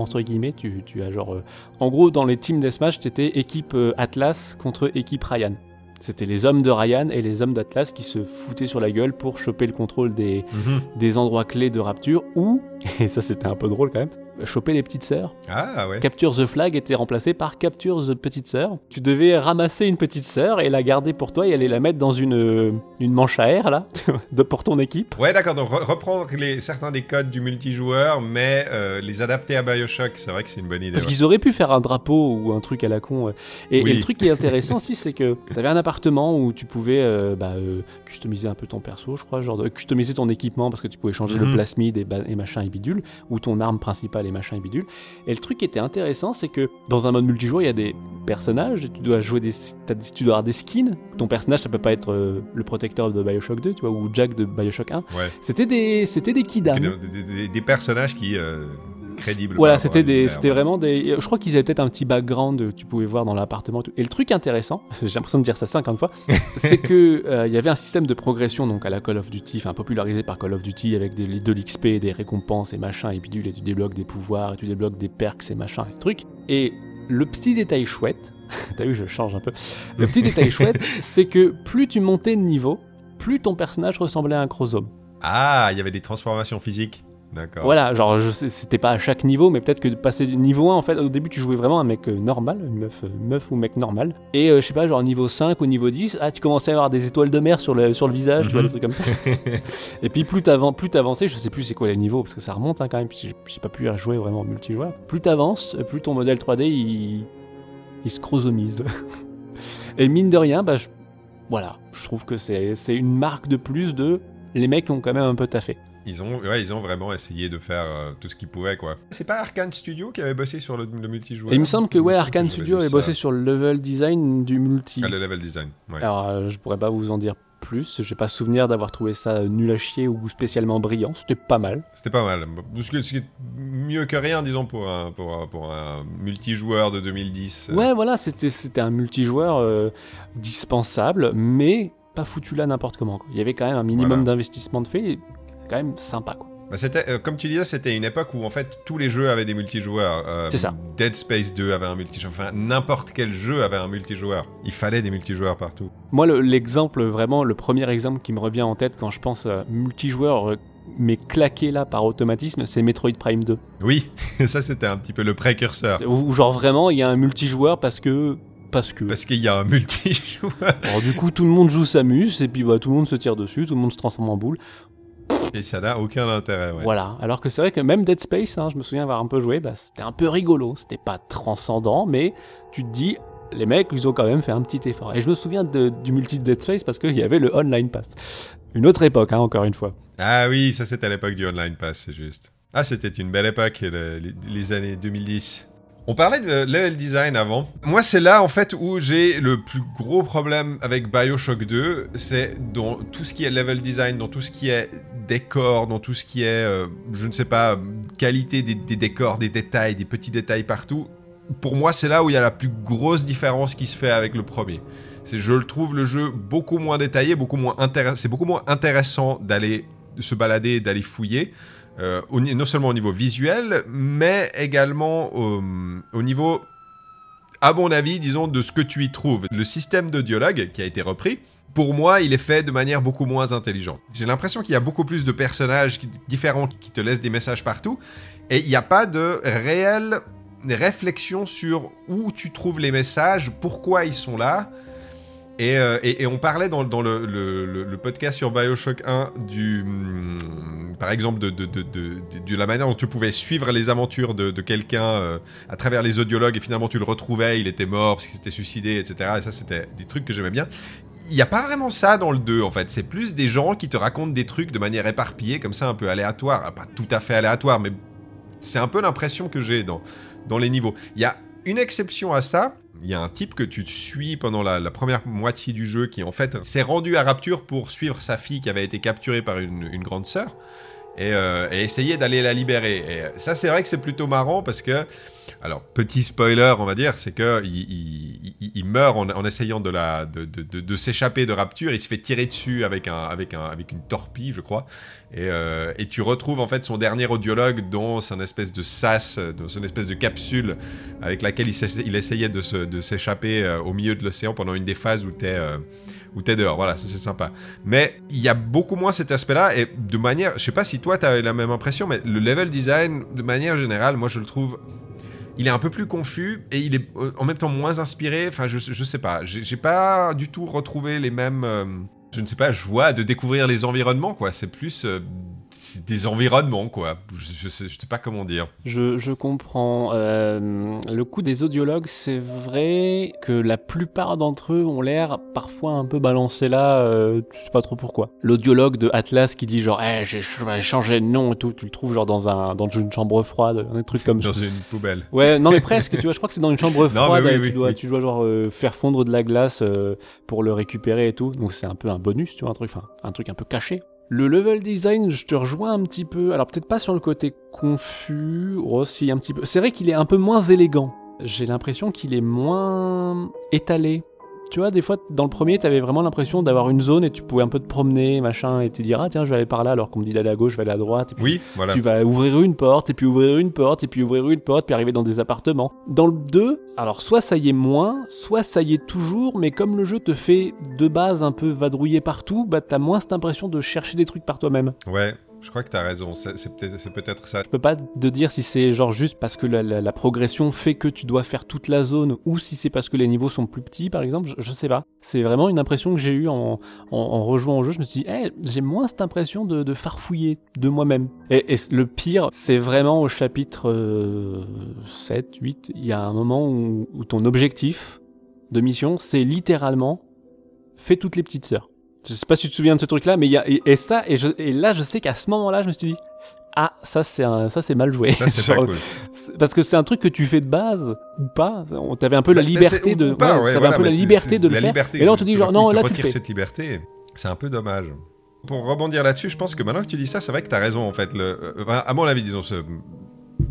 entre guillemets. Tu, tu as genre, euh, en gros dans les teams deathmatch, t'étais équipe euh, Atlas contre équipe Ryan. C'était les hommes de Ryan et les hommes d'Atlas qui se foutaient sur la gueule pour choper le contrôle des, Mhm. des endroits clés de Rapture ou, et ça c'était un peu drôle quand même, choper les petites sœurs. Ah ouais. Capture the Flag était remplacé par Capture the Petite Sœur. Tu devais ramasser une petite sœur et la garder pour toi et aller la mettre dans une, euh, une manche à air là, de- pour ton équipe. Ouais, d'accord. Donc re- reprendre les, certains des codes du multijoueur, mais euh, les adapter à Bioshock, c'est vrai que c'est une bonne idée. Parce ouais. qu'ils auraient pu faire un drapeau ou un truc à la con. euh. Et, Oui. et le truc qui est intéressant aussi, c'est que t'avais un appartement où tu pouvais euh, bah, customiser un peu ton perso, je crois, genre de customiser ton équipement parce que tu pouvais changer le Mhm. plasmide et, et machin et bidule, ou ton arme principale et machin et bidule. Et le truc qui était intéressant, c'est que dans un mode multijoueur, il y a des personnages, tu dois jouer des, tu dois avoir des skins. Ton personnage, ça peut pas être euh, le protecteur de Bioshock 2, tu vois, ou Jack de Bioshock 1. Ouais. C'était des, c'était des des- des personnages qui euh, crédibles. Voilà, c'était à des, c'était vraiment des. Je crois qu'ils avaient peut-être un petit background que tu pouvais voir dans l'appartement. et le truc intéressant, j'ai l'impression de dire ça 50 fois, c'est que euh, il y avait un système de progression donc à la Call of Duty, enfin popularisé par Call of Duty avec des, de l'XP, des récompenses et machin et bidule et tu débloques des pouvoirs et tu débloques des perks et machin et trucs. Et le petit détail chouette, t'as vu, je change un peu. Le petit détail chouette, c'est que plus tu montais de niveau, plus ton personnage ressemblait à un chromosome. Ah, il y avait des transformations physiques. D'accord. Voilà, genre je sais, c'était pas à chaque niveau, mais peut-être que de passer du niveau 1, en fait, au début tu jouais vraiment un mec euh, normal, une meuf, euh, meuf ou mec normal. Et euh, je sais pas, genre niveau 5 ou niveau 10, ah tu commençais à avoir des étoiles de mer sur le, sur le visage, tu vois, Mhm. des trucs comme ça. Et puis plus t'avances, plus t'avançais, je sais plus c'est quoi les niveaux, parce que ça remonte hein, quand même, puis j'ai- pas pu jouer vraiment en multijoueur. Plus t'avances, plus ton modèle 3D il, il se chromosomise. Et mine de rien, bah je- voilà, je trouve que c'est c'est une marque de plus de les mecs ont quand même un peu taffé. Ils ont, ouais, ils ont vraiment essayé de faire euh, tout ce qu'ils pouvaient, quoi. C'est pas Arkane Studio qui avait bossé sur le, le multijoueur Et il me semble que ouais, Arkane Studio avait bossé sur le level design du multi. Ah, le level design, ouais. Alors, euh, je pourrais pas vous en dire plus. J'ai pas souvenir d'avoir trouvé ça nul à chier ou spécialement brillant. C'était pas mal. C'était pas mal. Ce qui est- mieux que rien, disons, pour un, pour un, pour un multijoueur de 2010. euh. Ouais, voilà, c'était c'était un multijoueur euh, dispensable, mais pas foutu là n'importe comment. quoi. Il y avait quand même un minimum Voilà. d'investissement de fait. et quand même sympa, quoi. Bah, c'était, euh, comme tu disais, c'était une époque où en fait tous les jeux avaient des multijoueurs. Euh, C'est ça. Dead Space 2 avait un multijoueur. Enfin, n'importe quel jeu avait un multijoueur. Il fallait des multijoueurs partout. Moi, le- l'exemple, vraiment, le premier exemple qui me revient en tête quand je pense à multijoueur, euh, mais claqué là par automatisme, c'est Metroid Prime 2. Oui, ça c'était un petit peu le précurseur. Où, genre vraiment, il y a un multijoueur parce que. Parce que. Parce qu'il y a un multijoueur. Alors, du coup, tout le monde joue s'amuse, et puis bah, tout le monde se tire dessus, tout le monde se transforme en boule. Et ça n'a aucun intérêt, ouais. Voilà. Alors que c'est vrai que même Dead Space, hein, je me souviens avoir un peu joué, bah, c'était un peu rigolo. C'était pas transcendant, mais tu te dis, les mecs, ils ont quand même fait un petit effort. Et je me souviens de- du multi de Dead Space parce qu'il y avait le Online Pass. Une autre époque, hein, encore une fois. Ah oui, ça c'était à l'époque du Online Pass, c'est juste. Ah, c'était une belle époque, le- les, les années 2010. On parlait de level design avant. Moi, c'est là en fait où j'ai le plus gros problème avec Bioshock 2. C'est dans tout ce qui est level design, dans tout ce qui est décor, dans tout ce qui est, euh, je ne sais pas, qualité des, des décors, des détails, des petits détails partout. Pour moi, c'est là où il y a la plus grosse différence qui se fait avec le premier. C'est, je le trouve le jeu beaucoup moins détaillé, beaucoup moins intéressant. C'est beaucoup moins intéressant d'aller se balader, d'aller fouiller. Euh, non seulement au niveau visuel, mais également au, au niveau, à mon avis, disons, de ce que tu y trouves. Le système de dialogue qui a été repris, pour moi, il est fait de manière beaucoup moins intelligente. J'ai l'impression qu'il y a beaucoup plus de personnages différents qui te laissent des messages partout, et il n'y a pas de réelle réflexion sur où tu trouves les messages, pourquoi ils sont là. Et, euh, et- on parlait dans, le, podcast sur Bioshock 1 du, hum, par exemple de, la manière dont tu pouvais suivre les aventures de, quelqu'un euh, à travers les audiologues et finalement tu le retrouvais, il était mort parce qu'il s'était suicidé, etc. Et ça c'était des trucs que j'aimais bien. Il n'y a pas vraiment ça dans le 2 en fait, c'est plus des gens qui te racontent des trucs de manière éparpillée, comme ça un peu aléatoire, pas tout à fait aléatoire, mais c'est un peu l'impression que j'ai dans les niveaux. Il y a une exception à ça. Il y a un type que tu suis pendant la, première moitié du jeu qui en fait s'est rendu à Rapture pour suivre sa fille qui avait été capturée par une, grande sœur et, euh, et essayer d'aller la libérer. Et ça c'est vrai que c'est plutôt marrant parce que alors, petit spoiler, on va dire, c'est que il, meurt en, essayant de, s'échapper de Rapture. Il se fait tirer dessus avec, un, un, une torpille, je crois. Et, euh, et tu retrouves en fait son dernier audiologue dans son espèce de sas, dans son espèce de capsule avec laquelle il, essayait de, s'échapper euh, au milieu de l'océan pendant une des phases où t'es euh, où t'es dehors. Voilà, c'est sympa. Mais il y a beaucoup moins cet aspect-là et de manière, je sais pas si toi t'as la même impression, mais le level design de manière générale, moi je le trouve il est un peu plus confus et il est euh, en même temps moins inspiré. Enfin, je, je sais pas. J'ai j'ai pas du tout retrouvé les mêmes. Je ne sais pas, joie de découvrir les environnements, quoi. C'est plus euh, des environnements, quoi. Je, je sais, je sais pas comment dire. Je, je comprends. Euh, le coup des audiologues, c'est vrai que la plupart d'entre eux ont l'air parfois un peu balancés là, euh, tu sais pas trop pourquoi. L'audiologue de Atlas qui dit genre, eh, j'ai je vais changer de nom et tout, tu le trouves genre dans, un, dans une chambre froide, un truc comme ça. Dans une poubelle. Ouais, non mais presque, tu vois, je crois que c'est dans une chambre Non, froide, oui, et tu, dois, oui. tu dois genre euh, faire fondre de la glace pour le récupérer et tout, donc c'est un peu un bonus, tu vois, un truc, enfin, un truc un peu caché. Le level design, je te rejoins un petit peu, alors peut-être pas sur le côté confus, aussi un petit peu, c'est vrai qu'il est un peu moins élégant, j'ai l'impression qu'il est moins étalé. Tu vois, des fois, dans le premier, t'avais vraiment l'impression d'avoir une zone et tu pouvais un peu te promener, machin, et te dire, ah tiens, je vais aller par là, alors qu'on me dit d'aller à gauche, je vais aller à droite, et puis Oui, voilà. tu vas ouvrir une porte, et puis ouvrir une porte, et puis ouvrir une porte, puis arriver dans des appartements. Dans le 2, alors soit ça y est moins, soit ça y est toujours, mais comme le jeu te fait de base un peu vadrouiller partout, bah t'as moins cette impression de chercher des trucs par toi-même. Ouais, je crois que t'as raison. C'est peut-être ça. Je peux pas te dire si c'est genre juste parce que la, progression fait que tu dois faire toute la zone, ou si c'est parce que les niveaux sont plus petits, par exemple, je, je sais pas. C'est vraiment une impression que j'ai eue en, en, en rejouant au jeu. Je me suis dit, Eh, j'ai moins cette impression de, farfouiller de moi-même. Et, et le pire, c'est vraiment au chapitre euh, 7, 8, il y a un moment où, où ton objectif de mission, c'est littéralement fais toutes les petites sœurs. Je sais pas si tu te souviens de ce truc-là, mais il y a et, et ça et, je, et là je sais qu'à ce moment-là je me suis dit ah ça c'est ça c'est mal joué. Ça, Genre, cool. Parce que c'est un truc que tu fais de base ou pas? On t'avais un peu la liberté de, pas, ouais, ouais, t'avais voilà, un peu la liberté de le la faire. et là on te dit genre non là tu fais. cette liberté. C'est un peu dommage. Pour rebondir là-dessus, je pense que maintenant que tu dis ça, c'est vrai que tu as raison en fait. Le, euh, enfin, à mon avis, disons, ce-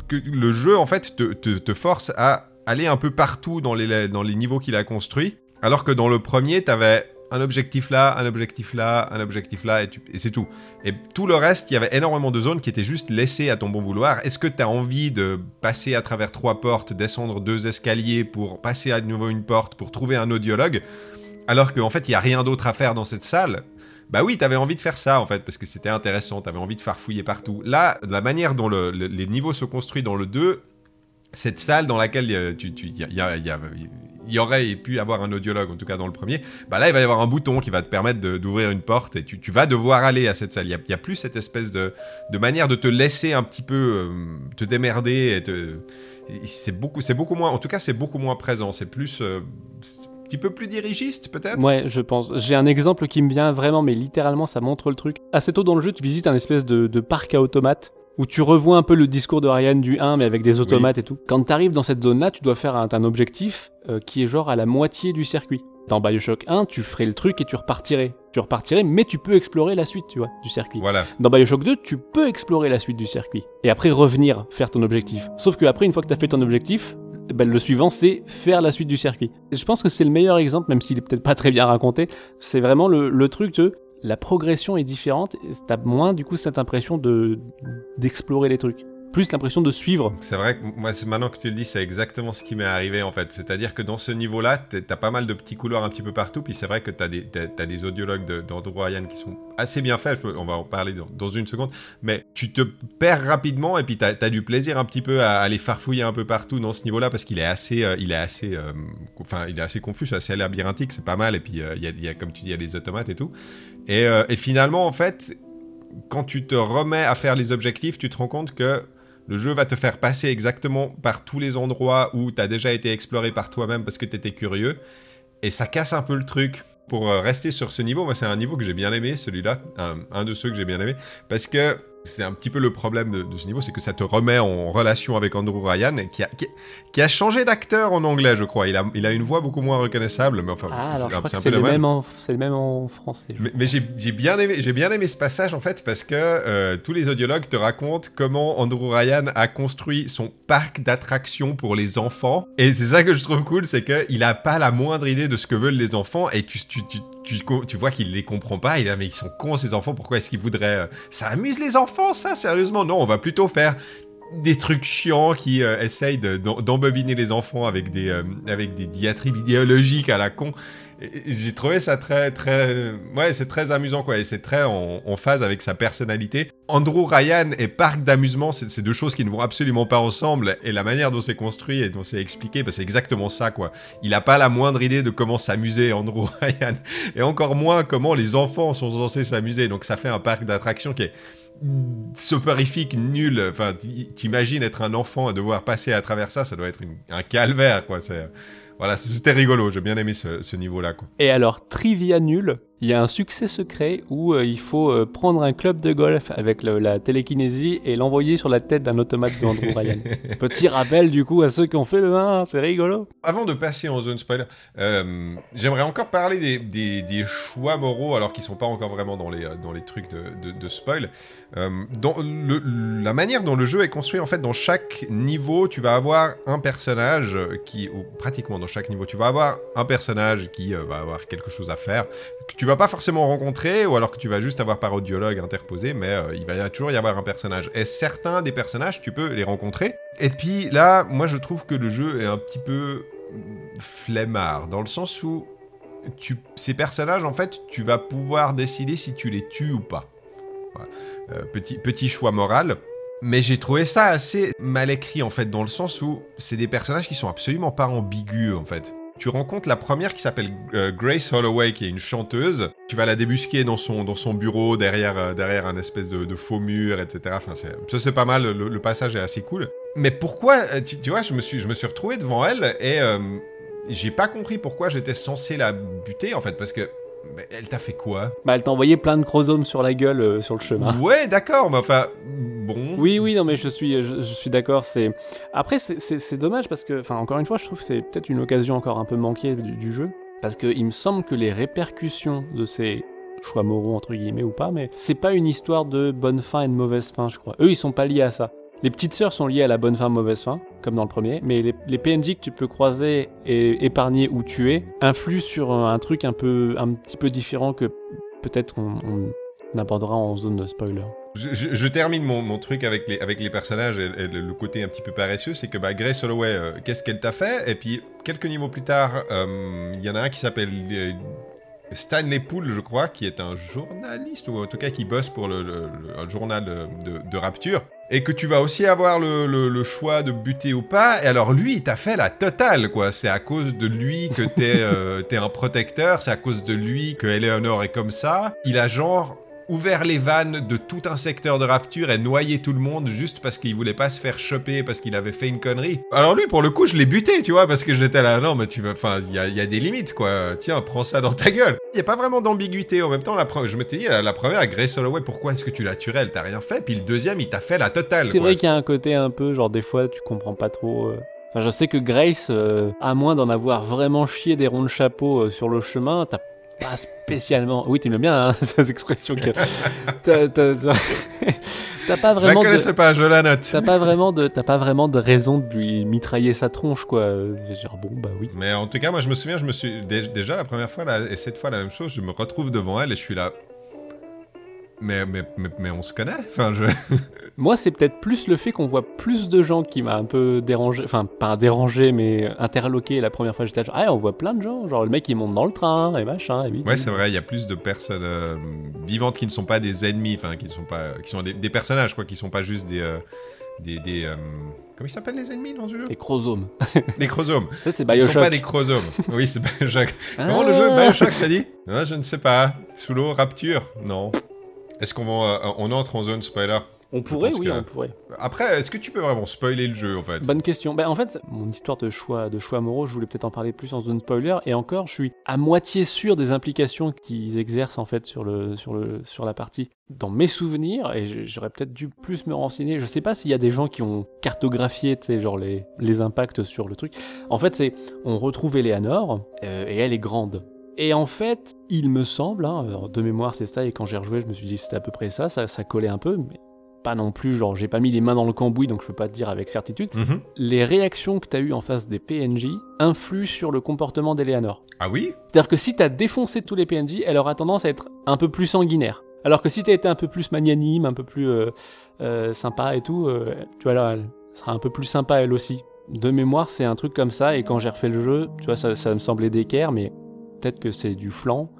que le jeu en fait te, te- te force à aller un peu partout dans les, dans les niveaux qu'il a construits, alors que dans le premier, tu avais un objectif là, un objectif là, un objectif là, et, c'est tout. Et tout le reste, il y avait énormément de zones qui étaient juste laissées à ton bon vouloir. Est-ce que tu as envie de passer à travers trois portes, descendre deux escaliers pour passer à nouveau une porte, pour trouver un audiologue, alors qu'en fait, il n'y a rien d'autre à faire dans cette salle? Bah oui, t'avais envie de faire ça en fait, parce que c'était intéressant, t'avais envie de farfouiller partout. Là, de la manière dont le- le- les niveaux se construisent dans le 2, cette salle dans laquelle euh, a- y a- il y aurait pu avoir un audiologue, en tout cas dans le premier, bah là, il va y avoir un bouton qui va te permettre d'ouvrir une porte et tu, vas devoir aller à cette salle. Il n'y a, plus cette espèce de, manière de te laisser un petit peu euh, te démerder. C'est beaucoup, moins, en tout cas, c'est beaucoup moins présent. C'est plus, euh, un petit peu plus dirigiste, peut-être? Ouais, je pense. J'ai un exemple qui me vient vraiment, mais littéralement, ça montre le truc. Assez tôt dans le jeu, tu visites un espèce de, de parc à automates où tu revois un peu le discours de Ryan du 1, mais avec des automates et tout. Quand tu arrives dans cette zone-là, tu dois faire un, un objectif euh, qui est genre à la moitié du circuit. Dans Bioshock 1, tu ferais le truc et tu repartirais. Tu repartirais, mais tu peux explorer la suite, tu vois, du circuit. Voilà. Dans Bioshock 2, tu peux explorer la suite du circuit. Et après revenir faire ton objectif. Sauf que après, une fois que tu as fait ton objectif, eh ben, le suivant, c'est faire la suite du circuit. Et je pense que c'est le meilleur exemple, même s'il est peut-être pas très bien raconté. C'est vraiment le, le truc de la progression est différente. T'as moins, du coup, cette impression de d'explorer les trucs. Plus l'impression de suivre. C'est vrai que moi, c'est maintenant que tu le dis, c'est exactement ce qui m'est arrivé en fait. C'est-à-dire que dans ce niveau-là, t'as pas mal de petits couloirs un petit peu partout, puis c'est vrai que t'as des, t'as, t'as des audiologues d'Andrew Ryan qui sont assez bien faits, on va en parler dans, dans une seconde, mais tu te perds rapidement et puis t'as as du plaisir un petit peu à aller farfouiller un peu partout dans ce niveau-là parce qu'il est assez, euh, il est assez, euh, enfin, il est assez confus, assez labyrinthique, c'est pas mal, et puis euh, il y, a, y a, comme tu dis, il y a les automates et tout. Et, euh, et finalement, en fait, quand tu te remets à faire les objectifs, tu te rends compte que le jeu va te faire passer exactement par tous les endroits où tu as déjà été exploré par toi-même parce que tu étais curieux. Et ça casse un peu le truc. Pour euh, rester sur ce niveau, moi c'est un niveau que j'ai bien aimé, celui-là, un de ceux que j'ai bien aimé, parce que c'est un petit peu le problème de, de ce niveau, c'est que ça te remet en relation avec Andrew Ryan, qui a, qui, qui a changé d'acteur en anglais, je crois. Il a, il a une voix beaucoup moins reconnaissable, mais enfin, Ah, c'est- un peu le, même en- c'est le même en français. Mais, mais j'ai bien, aimé, j'ai bien aimé ce passage en fait parce que euh, tous les audiologues te racontent comment Andrew Ryan a construit son parc d'attractions pour les enfants. Et c'est ça que je trouve cool, c'est qu'il a pas la moindre idée de ce que veulent les enfants et tu, tu, tu, tu, vois qu'il les comprend pas. Il mais ils sont cons ces enfants, pourquoi est-ce qu'ils voudraient... euh, Ça amuse les enfants ça, sérieusement? Non, on va plutôt faire des trucs chiants qui euh, essayent de- d'em- d'embobiner les enfants avec des, euh, avec des diatribes idéologiques à la con. J'ai trouvé ça très, très. Ouais, c'est très amusant, quoi. Et c'est très en, en phase avec sa personnalité. Andrew Ryan et parc d'amusement, c'est deux choses qui ne vont absolument pas ensemble. Et la manière dont c'est construit et dont c'est expliqué, bah, c'est exactement ça, quoi. Il n'a pas la moindre idée de comment s'amuser, Andrew Ryan. Et encore moins comment les enfants sont censés s'amuser. Donc ça fait un parc d'attractions qui est soporifique, nul. Enfin, t'imagines être un enfant et devoir passer à travers ça, ça doit être un calvaire, quoi. C'est. Voilà, c'était rigolo, j'ai bien aimé ce, ce niveau-là. Et alors, trivia nul, il y a un succès secret où euh, il faut euh, prendre un club de golf avec le- la télékinésie et l'envoyer sur la tête d'un automate de Andrew Ryan. Petit rappel du coup à ceux qui ont fait le 1, c'est rigolo. Avant de passer en zone spoiler, euh, j'aimerais encore parler des, des- des choix moraux, alors qu'ils sont pas encore vraiment dans les, dans les trucs de, de- de spoil. Euh, dans la manière dont le jeu est construit, en fait, dans chaque niveau, tu vas avoir un personnage qui, ou pratiquement dans chaque niveau, tu vas avoir un personnage qui euh, va avoir quelque chose à faire, que tu vas pas forcément rencontrer, ou alors que tu vas juste avoir par audiologue interposé, mais euh, il va toujours y avoir un personnage. Et certains des personnages, tu peux les rencontrer. Et puis là, moi je trouve que le jeu est un petit peu flemmard, dans le sens où tu, ces personnages, en fait, tu vas pouvoir décider si tu les tues ou pas. Euh, petit, petit choix moral. Mais j'ai trouvé ça assez mal écrit, en fait, dans le sens où c'est des personnages qui sont absolument pas ambigus, en fait. Tu rencontres la première qui s'appelle euh, Grace Holloway, qui est une chanteuse. Tu vas la débusquer dans son, dans son bureau, derrière, euh, derrière un espèce de, faux mur, etc. Enfin, ça, c'est pas mal, le, passage est assez cool. Mais pourquoi, tu, vois, je me, suis, je me suis retrouvé devant elle et j'ai pas compris pourquoi j'étais censé la buter, en fait, parce que Mais elle t'a fait quoi Bah, elle t'a envoyé plein de chromosomes sur la gueule euh, sur le chemin. Ouais, d'accord, mais enfin, bon. Oui, oui, non, mais je suis, je, je suis d'accord. C'est après, c'est dommage parce que, enfin, encore une fois, je trouve que c'est peut-être une occasion encore un peu manquée du, du jeu parce que il me semble que les répercussions de ces choix moraux entre guillemets ou pas, mais c'est pas une histoire de bonne fin et de mauvaise fin, je crois. Eux, ils sont pas liés à ça. Les petites sœurs sont liées à la bonne fin, mauvaise fin, comme dans le premier, mais les, PNJ que tu peux croiser et épargner ou tuer influent sur un, truc un peu, un petit peu différent que peut-être on, on abordera en zone spoiler. Je, termine mon, mon truc avec les, avec les personnages et, le, côté un petit peu paresseux, c'est que bah, Grace Holloway, euh, qu'est-ce qu'elle t'a fait? Et puis, quelques niveaux plus tard, euh, il y en a un qui s'appelle euh, Stanley Poole, je crois, qui est un journaliste, ou en tout cas qui bosse pour le, journal de Rapture, et que tu vas aussi avoir le, choix de buter ou pas. Et alors, lui, il t'a fait la totale, quoi. C'est à cause de lui que t'es euh, t'es un protecteur, c'est à cause de lui que Eleanor est comme ça. Il a genre ouvert les vannes de tout un secteur de Rapture et noyé tout le monde juste parce qu'il voulait pas se faire choper parce qu'il avait fait une connerie. Alors lui, pour le coup, je l'ai buté, tu vois, parce que j'étais là, non, mais tu vas, enfin, il y a, il y a des limites, quoi. Tiens, prends ça dans ta gueule. Il y a pas vraiment d'ambiguïté. En même temps, la pre- je m'étais dit, la, la première, Grace Holloway, pourquoi est-ce que tu l'as tué Elle t'a rien fait. Puis le deuxième, il t'a fait la totale. C'est vrai qu'il y a un côté un peu, genre des fois tu comprends pas trop. euh. Enfin, je sais que Grace, euh, à moins d'en avoir vraiment chié des ronds de chapeau euh, sur le chemin, t'as pas spécialement. Oui, t'aimes bien hein, ces expressions. que- T'as t'as- t'as pas Je la vraiment. De... pas, je la note. T'as pas vraiment de, t'as pas vraiment de raison de lui mitrailler sa tronche, quoi. Genre bon, bah oui. Mais en tout cas, moi, je me souviens, je me suis dé- déjà la première fois là, et cette fois la même chose. Je me retrouve devant elle et je suis là. Mais mais mais, mais on se connaît. Enfin, je. Moi, c'est peut-être plus le fait qu'on voit plus de gens qui m'a un peu dérangé, enfin pas dérangé, mais interloqué la première fois. J'étais genre, ah, on voit plein de gens, genre le mec il monte dans le train et machin. Et. Ouais, c'est vrai, il y a plus de personnes euh, vivantes qui ne sont pas des ennemis, enfin, qui sont pas, qui sont des, des personnages, quoi, qui sont pas juste des, euh, des, des, euh, comment ils s'appellent les ennemis dans ce jeu Les chromosomes. Des chromosomes. Ça, c'est Ils ne sont Bioshock. pas des chromosomes. oui, c'est Bioshock. Ah. Comment le jeu Bioshock, t'as dit? Ah, Je ne sais pas. Sous l'eau, Rapture Non. Est-ce qu'on va, euh, on entre en zone spoiler? On pourrait, oui, que- on pourrait. Après, est-ce que tu peux vraiment spoiler le jeu, en fait? Bonne question. Ben, en fait, mon histoire de choix, de choix moraux, je voulais peut-être en parler plus en zone spoiler. Et encore, je suis à moitié sûr des implications qu'ils exercent en fait sur le, sur le, sur la partie. Dans mes souvenirs, et j'aurais peut-être dû plus me renseigner. Je sais pas s'il y a des gens qui ont cartographié, tu sais, genre les, les impacts sur le truc. En fait, c'est, on retrouve Eleanor euh, et elle est grande. Et en fait, il me semble, hein, alors, de mémoire c'est ça, et quand j'ai rejoué, je me suis dit c'était à peu près ça, ça, ça collait un peu, mais pas non plus, genre j'ai pas mis les mains dans le cambouis, donc je peux pas te dire avec certitude Mhm. les réactions que tu as eues en face des PNJ influent sur le comportement d'Eleanor. Ah oui? C'est-à-dire que si tu as défoncé tous les PNJ, elle aura tendance à être un peu plus sanguinaire. Alors que si tu été un peu plus magnanime, un peu plus euh, euh, sympa et tout, euh, tu vois, là, elle sera un peu plus sympa elle aussi. De mémoire, c'est un truc comme ça, et quand j'ai refait le jeu, tu vois, ça, ça me semblait d'équerre, mais peut-être que c'est du flanc,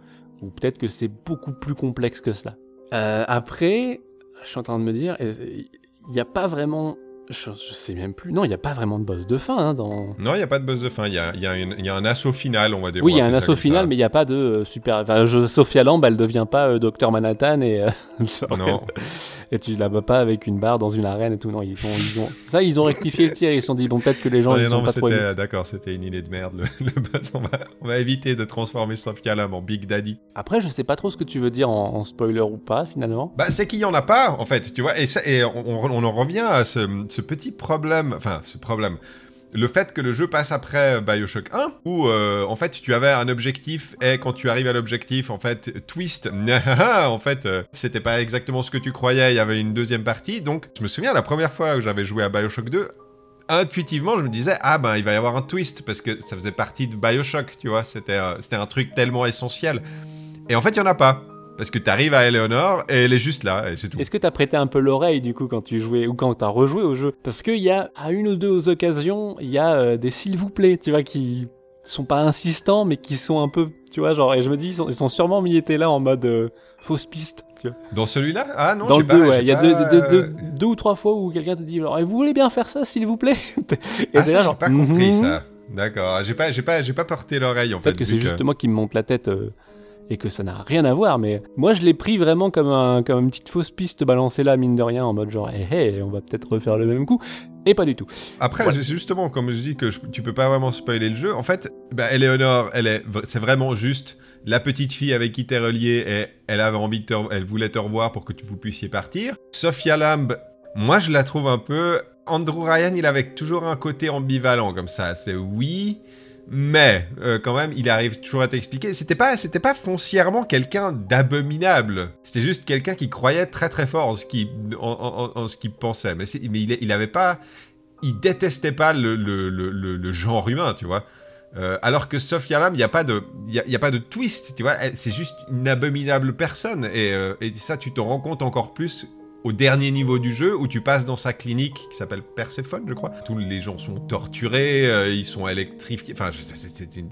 ou peut-être que c'est beaucoup plus complexe que cela. Euh, après, je suis en train de me dire, il n'y a pas vraiment. Je, je sais même plus. Non, il n'y a pas vraiment de boss de fin hein, dans. Non, il n'y a pas de boss de fin. Il y a, il y a une- il y a un assaut final, on va dire. Oui, il y a un assaut final, ça. mais il n'y a pas de euh, super. Enfin, je- Sophia Lamb, elle devient pas euh, Docteur Manhattan et, euh, genre, Non. Et tu la bats pas avec une barre dans une arène et tout. Non, ils ont, ils ont... ça, ils ont rectifié le tir. Ils se sont dit bon, peut-être que les gens ils non, sont pas trop. aimés. D'accord, c'était une idée de merde. Le, le boss, on va, on va éviter de transformer Sophia Lamb en Big Daddy. Après, je sais pas trop ce que tu veux dire en, en spoiler ou pas finalement. Bah, c'est qu'il y en a pas, en fait, tu vois. Et, ça, et on, on- on en revient à ce, ce petit problème, enfin, ce problème. Le fait que le jeu passe après Bioshock 1, où euh, en fait tu avais un objectif et quand tu arrives à l'objectif, en fait, twist, en fait, euh, c'était pas exactement ce que tu croyais, il y avait une deuxième partie. Donc, je me souviens la première fois où j'avais joué à Bioshock 2, intuitivement, je me disais, ah ben, il va y avoir un twist parce que ça faisait partie de Bioshock, tu vois, c'était euh, un truc tellement essentiel. Et en fait, il y en a pas. Parce que t'arrives à Eleanor et elle est juste là et c'est tout. Est-ce que t'as prêté un peu l'oreille du coup quand tu jouais ou quand t'as rejoué au jeu? Parce qu'il y a à une ou deux occasions, il y a euh, des s'il vous plaît, tu vois, qui sont pas insistants mais qui sont un peu, tu vois, genre. Et je me dis, ils sont, ils sont sûrement mis été là en mode euh, fausse piste, tu vois. Dans celui-là? Ah non, Dans le pas- 2, ouais, j'ai il y a pas, deux, deux- deux- euh, deux ou trois fois où quelqu'un te dit, alors, vous voulez bien faire ça s'il vous plaît? Et Ah, ça, genre, pas compris mhm. ça. D'accord, j'ai pas, j'ai pas, j'ai pas porté l'oreille en fait. Peut-être que c'est juste moi qui me monte la tête euh, et que ça n'a rien à voir, mais moi je l'ai pris vraiment comme, un, comme une petite fausse piste balancée là, mine de rien, en mode genre, hé hé, on va peut-être refaire le même coup. Et pas du tout. Après, justement, comme je dis que je- tu peux pas vraiment spoiler le jeu, en fait, bah, Eleanor, elle est, c'est vraiment juste la petite fille avec qui t'es relié, et elle avait envie de te, elle voulait te revoir pour que vous puissiez partir. Sophia Lamb, moi je la trouve un peu. Andrew Ryan, il avait toujours un côté ambivalent comme ça. C'est oui, mais euh, quand même, il arrive toujours à t'expliquer. C'était pas, c'était pas foncièrement quelqu'un d'abominable. C'était juste quelqu'un qui croyait très très fort en ce qu'il, en, ce pensait. Mais, mais il, il avait pas, il détestait pas le, le, le, le genre humain, tu vois. Euh, alors que Sophia Lam, il n'y a, pas de, y a, pas de twist, tu vois, c'est juste une abominable personne. Et, euh, et ça, tu te rends compte encore plus au dernier niveau du jeu où tu passes dans sa clinique qui s'appelle Persephone, je crois. Tous les gens sont torturés, euh, ils sont électrifiés. Enfin, c'est une...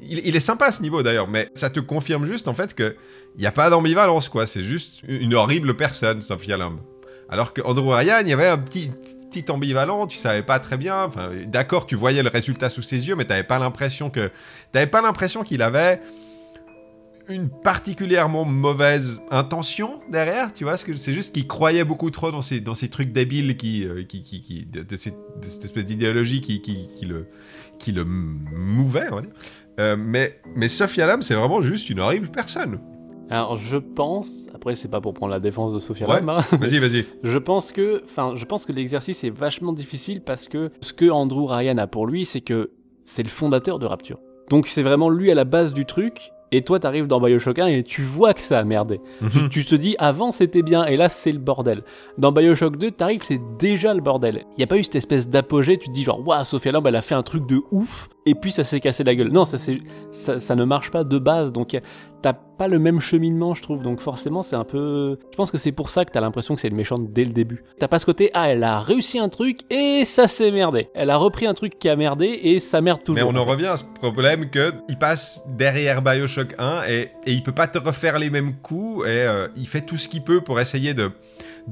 il, est sympa ce niveau d'ailleurs, mais ça te confirme juste en fait que il n'y a pas d'ambivalence, quoi. C'est juste une horrible personne, Sophia Lamb. Alors que Andrew Ryan, il y avait un petit, petit ambivalent, tu savais pas très bien. Enfin, d'accord, tu voyais le résultat sous ses yeux, mais t'avais pas l'impression que, t'avais pas l'impression qu'il avait une particulièrement mauvaise intention derrière, tu vois, que c'est juste qu'il croyait beaucoup trop dans ces, dans ces trucs débiles qui, euh, qui, qui, qui de, cette, espèce d'idéologie qui, le, qui le mouvait, on va dire. Euh, mais, mais Sophia Lam, c'est vraiment juste une horrible personne. Alors je pense, après c'est pas pour prendre la défense de Sophia ouais. Hein, vas-y, vas-y. Je pense que, enfin, je pense que l'exercice est vachement difficile parce que ce que Andrew Ryan a pour lui, c'est que c'est le fondateur de Rapture. Donc c'est vraiment lui à la base du truc. Et toi, t'arrives dans Bioshock 1 et tu vois que ça a merdé. Mhm. tu, te dis, avant c'était bien, et là c'est le bordel. Dans Bioshock 2, t'arrives, c'est déjà le bordel. Il y a pas eu cette espèce d'apogée, tu te dis genre, waouh, Sophia Lamb, elle a fait un truc de ouf, et puis ça s'est cassé la gueule. Non, ça, ça, ça ne marche pas de base, donc t'as pas le même cheminement, je trouve. Donc forcément, c'est un peu. Je pense que c'est pour ça que t'as l'impression que c'est une méchante dès le début. T'as pas ce côté, ah, elle a réussi un truc et ça s'est merdé. Elle a repris un truc qui a merdé et ça merde toujours. Mais on en revient à ce problème que il passe derrière Bioshock 1 et, et il peut pas te refaire les mêmes coups et euh, il fait tout ce qu'il peut pour essayer de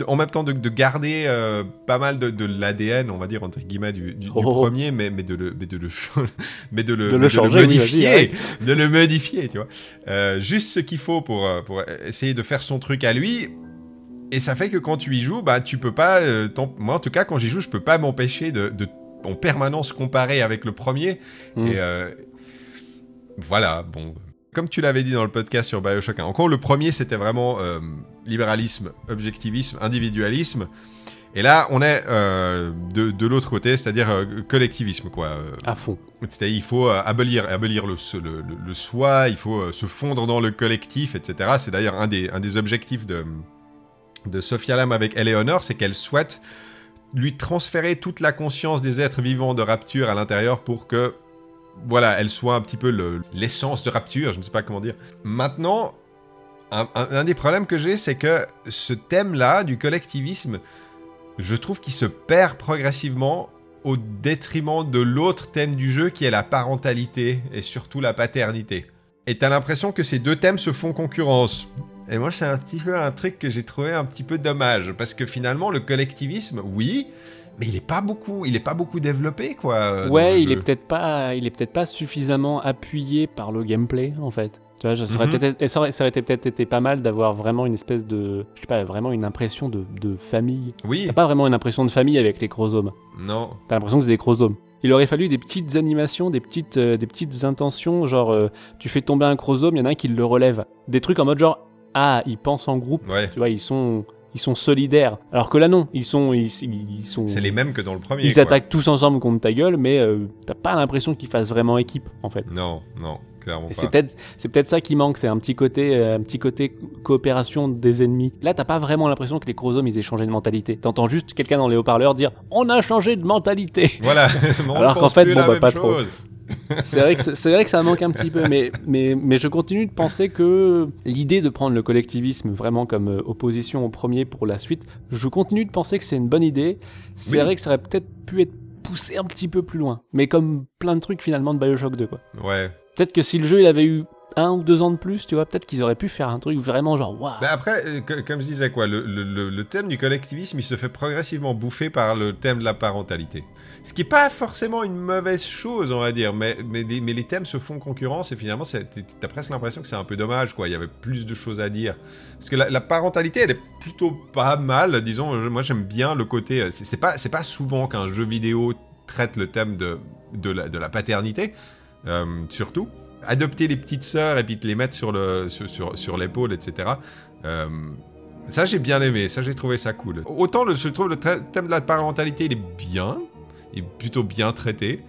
en même temps de, garder euh, pas mal de, l'ADN, on va dire entre guillemets du, oh. premier, mais, mais de le mais de le mais de le, modifier, de le modifier, tu vois. Euh, juste ce qu'il faut pour euh, pour essayer de faire son truc à lui. Et ça fait que quand tu y joues, bah tu peux pas. moi en tout cas quand j'y joue, je peux pas m'empêcher de, en permanence comparer avec le premier. Mm. Et voilà, bon, comme tu l'avais dit dans le podcast sur Bioshock 1, encore le premier c'était vraiment euh, libéralisme, objectivisme, individualisme. Et là, on est euh, de, l'autre côté, c'est-à-dire euh, collectivisme, quoi. À fond. C'est-à-dire, il faut abolir, abolir le, le, soi, il faut se fondre dans le collectif, etc. C'est d'ailleurs un des, un des objectifs de, de Sophia Lam avec Eleanor, c'est qu'elle souhaite lui transférer toute la conscience des êtres vivants de Rapture à l'intérieur pour que voilà, elle soit un petit peu l'essence de Rapture, je ne sais pas comment dire. Maintenant, un, des problèmes que j'ai, c'est que ce thème-là du collectivisme, je trouve qu'il se perd progressivement au détriment de l'autre thème du jeu qui est la parentalité et surtout la paternité. Et t'as l'impression que ces deux thèmes se font concurrence. Et moi, c'est un petit peu un truc que j'ai trouvé un petit peu dommage, parce que finalement, le collectivisme, oui, mais il est pas beaucoup, il est pas beaucoup développé quoi. Ouais, il est peut-être pas, il est peut-être pas suffisamment appuyé par le gameplay en fait. Tu vois, ça aurait, mhm. peut-être, ça aurait, peut-être été pas mal d'avoir vraiment une espèce de, je sais pas, vraiment une impression de, de famille. Oui. T'as pas vraiment une impression de famille avec les chromosomes. Non. T'as l'impression que c'est des chromosomes. Il aurait fallu des petites animations, des petites, euh, des petites intentions, genre euh, tu fais tomber un chromosome, il y en a un qui le relève. Des trucs en mode genre ah ils pensent en groupe. Ouais. Tu vois, ils sont ils sont solidaires. Alors que là, non, ils sont. Ils, sont c'est les mêmes que dans le premier. Ils attaquent tous ensemble contre ta gueule, mais euh, t'as pas l'impression qu'ils fassent vraiment équipe, en fait. Non, non, clairement pas. C'est peut-être, c'est peut-être ça qui manque, c'est un petit côté, euh, un petit côté coopération des ennemis. Là, t'as pas vraiment l'impression que les chromosomes ils aient changé de mentalité. T'entends juste quelqu'un dans les haut-parleurs dire "On a changé de mentalité." Voilà. Alors qu'en fait, bon, bah, pas trop c'est vrai, que vrai que ça manque un petit peu, mais, mais, mais je continue de penser que l'idée de prendre le collectivisme vraiment comme euh, opposition au premier pour la suite, je continue de penser que c'est une bonne idée. C'est vrai que ça aurait peut-être pu être poussé un petit peu plus loin, mais comme plein de trucs finalement de Bioshock 2, quoi. Ouais. Peut-être que si le jeu il avait eu un ou deux ans de plus, tu vois, peut-être qu'ils auraient pu faire un truc vraiment genre waouh. Bah après, euh, comme je disais quoi, le, thème du collectivisme, il se fait progressivement bouffer par le thème de la parentalité. Ce qui n'est pas forcément une mauvaise chose, on va dire, mais, mais, les thèmes se font concurrence et finalement, t'as presque l'impression que c'est un peu dommage, quoi. Il y avait plus de choses à dire. Parce que la, parentalité, elle est plutôt pas mal, disons. Moi, j'aime bien le côté. Euh, c'est pas, pas souvent qu'un jeu vidéo traite le thème de, de la paternité, euh, surtout. Adopter les petites sœurs et puis te les mettre sur le sur, sur, sur l'épaule, etc. Euh, ça j'ai bien aimé, ça j'ai trouvé ça cool. Autant je trouve le thème de la parentalité il est bien, il est plutôt bien traité,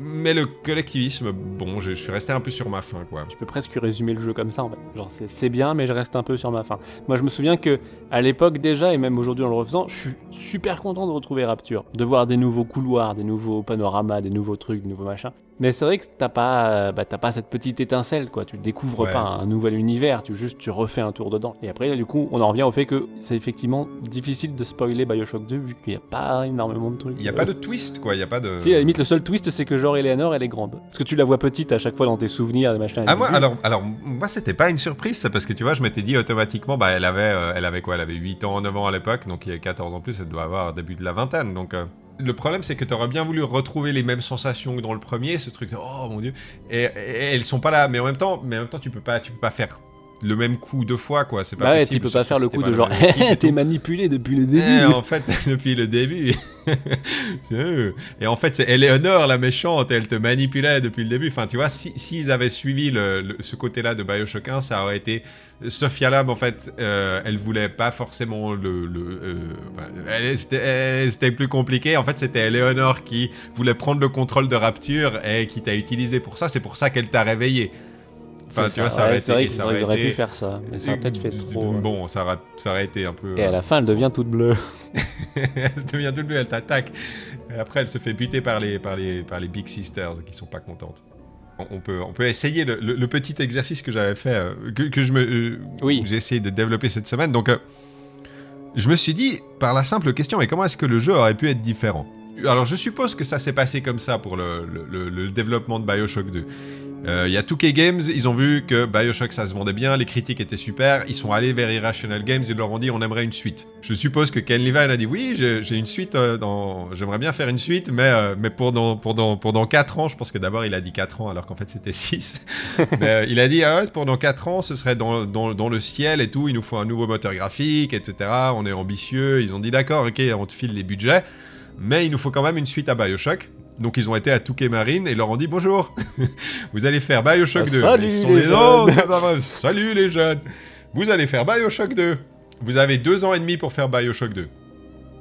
mais le collectivisme, bon, je, je suis resté un peu sur ma faim quoi. Tu peux presque résumer le jeu comme ça en fait. Genre c'est- bien mais je reste un peu sur ma faim. Moi je me souviens que à l'époque déjà et même aujourd'hui en le refaisant, je suis super content de retrouver Rapture, de voir des nouveaux couloirs, des nouveaux panoramas, des nouveaux trucs, des nouveaux machins. Mais c'est vrai que t'as pas, euh, bah, pas cette petite étincelle quoi. Tu découvres Ouais. pas un nouvel univers, tu juste tu refais un tour dedans. Et après du coup on en revient au fait que c'est effectivement difficile de spoiler Bioshock 2 vu qu'il n'y a pas énormément de trucs. Il n'y a pas de twist quoi, il n'y a pas de... Si, à la limite, le seul twist, c'est que genre Eleanor, elle est grande. Parce que tu la vois petite à chaque fois dans tes souvenirs, des machins. Ah moi alors alors moi c'était pas une surprise ça parce que tu vois je m'étais dit automatiquement bah elle avait euh, elle avait quoi? Elle avait 8 ans 9 ans à l'époque donc il y a 14 ans plus elle doit avoir début de la vingtaine donc euh, le problème c'est que tu aurais bien voulu retrouver les mêmes sensations que dans le premier ce truc de oh mon dieu. Et, et- et elles sont pas là mais en même temps mais en même temps tu peux pas tu peux pas faire le même coup deux fois quoi c'est pas Bah ouais, possible tu peux pas faire si le coup de genre, t'es manipulé depuis le début. Eh, en fait, depuis le début. et en fait, c'est Eleanor la méchante, elle te manipulait depuis le début. Enfin, tu vois, si- s'ils avaient suivi le- le- ce côté-là de Bioshock 1, ça aurait été. Sophia Lab, en fait, euh, elle voulait pas forcément le. le euh, c'était plus compliqué. En fait, c'était Eleanor qui voulait prendre le contrôle de Rapture et qui t'a utilisé pour ça. C'est pour ça qu'elle t'a réveillé. Enfin, C'est tu vois, ça, aurait ouais, été. c'est vrai qu'ils auraient été- pu faire ça. Mais ça a peut-être fait trop. Bon, ça aurait, ça aurait été un peu. Et à la fin, elle devient toute bleue. elle devient toute bleue, elle t'attaque. Et après, elle se fait buter par les, par les, par les Big Sisters qui sont pas contentes. On, peut, on peut essayer le, le- le petit exercice que j'avais fait, euh, que, que je me, euh, Oui. j'ai essayé de développer cette semaine. Donc, euh, je me suis dit, par la simple question, mais comment est-ce que le jeu aurait pu être différent? Alors, je suppose que ça s'est passé comme ça pour le, le- le- le développement de Bioshock 2. Euh, Il y a 2K Games, ils ont vu que Bioshock ça se vendait bien, les critiques étaient super, ils sont allés vers Irrational Games, ils leur ont dit on aimerait une suite. Je suppose que Ken Levine a dit oui, j'ai une suite, euh, dans... j'aimerais bien faire une suite, mais, euh, mais pour, dans, pour, dans, pour dans 4 ans, je pense que d'abord il a dit 4 ans alors qu'en fait c'était 6. mais euh, il a dit ah ouais, pour dans 4 ans, ce serait dans, dans, dans le ciel et tout, il nous faut un nouveau moteur graphique, etc. On est ambitieux, ils ont dit d'accord, ok, on te file les budgets, mais il nous faut quand même une suite à Bioshock. Donc ils ont été à Touquet Marine et leur ont dit bonjour, vous allez faire Bioshock Ah, 2. salut Ils se sont les non, vrai. salut les jeunes, vous allez faire Bioshock 2. Vous avez deux ans et demi pour faire Bioshock 2.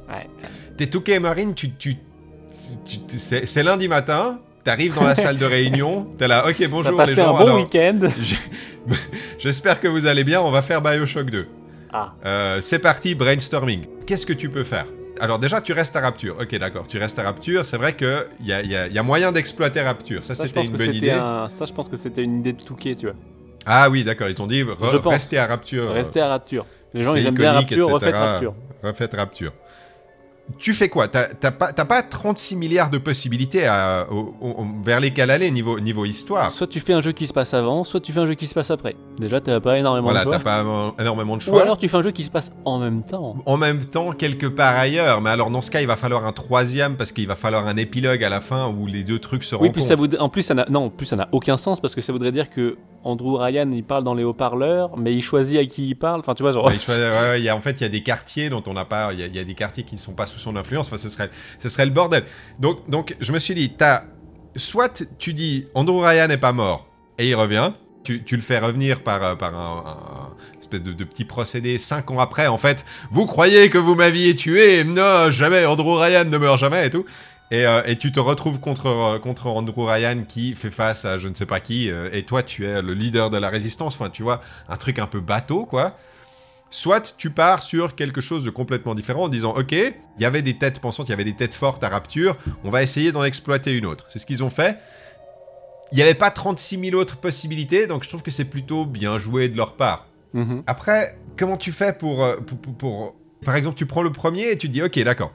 Ouais. T'es Touquet Marine, tu, tu, tu- tu- c'est c'est lundi matin, t'arrives dans la salle de réunion, t'es là, ok T'as bonjour les passé un gens, bon alors week-end. j'espère que vous allez bien, on va faire Bioshock 2. Ah. Euh, c'est parti, brainstorming. Qu'est-ce que tu peux faire? Alors déjà, tu restes à Rapture. Ok, d'accord, tu restes à Rapture. C'est vrai qu'il y a, y a- y a moyen d'exploiter Rapture. Ça, Ça, c'était une bonne idée. un... ça, je pense que c'était une idée de Touquet, tu vois. Ah oui, d'accord, ils t'ont dit, re- restez à Rapture. Rester à Rapture. Les gens, ils aiment bien Rapture, refaites Rapture. Refaites Rapture. Tu fais quoi? T'as pas, pas 36 milliards de possibilités à- au- au- vers lesquelles aller niveau, niveau histoire. Soit tu fais un jeu qui se passe avant, soit tu fais un jeu qui se passe après. Déjà, t'as pas énormément Voilà, de choix. t'as pas énormément de Ou choix. alors tu fais un jeu qui se passe en même temps. en même temps quelque part ailleurs. Mais alors dans ce cas, il va falloir un troisième parce qu'il va falloir un épilogue à la fin où les deux trucs se Oui, rencontrent. puis ça voudrait... en plus ça n'a non, en plus ça n'a aucun sens parce que ça voudrait dire que Andrew Ryan il parle dans les haut-parleurs, mais il choisit à qui il parle. Enfin, tu vois, genre. Ouais, je- ouais, ouais, il y a, en fait, il y a des quartiers dont on n'a pas. Il y, y a des quartiers qui ne sont pas sous son influence. Enfin, ce serait, ce serait le bordel. Donc, donc, je me suis dit. Soit tu dis Andrew Ryan n'est pas mort et il revient. Tu, tu le fais revenir par, euh, par un, espèce de, petit procédé cinq ans après. En fait, vous croyez que vous m'aviez tué Non, jamais. Andrew Ryan ne meurt jamais et tout. Et, euh, et tu te retrouves contre, euh, contre Andrew Ryan qui fait face à je ne sais pas qui. et toi, tu es le leader de la résistance. Enfin, tu vois, un truc un peu bateau, quoi. Soit tu pars sur quelque chose de complètement différent en disant Ok, il y avait des têtes pensantes, il y avait des têtes fortes à Rapture, on va essayer d'en exploiter une autre. C'est ce qu'ils ont fait. Il n'y avait pas 36 000 autres possibilités, donc je trouve que c'est plutôt bien joué de leur part. Mhm. Après, comment tu fais pour, euh, pour, pour- pour- Par exemple, tu prends le premier et tu te dis Ok, d'accord.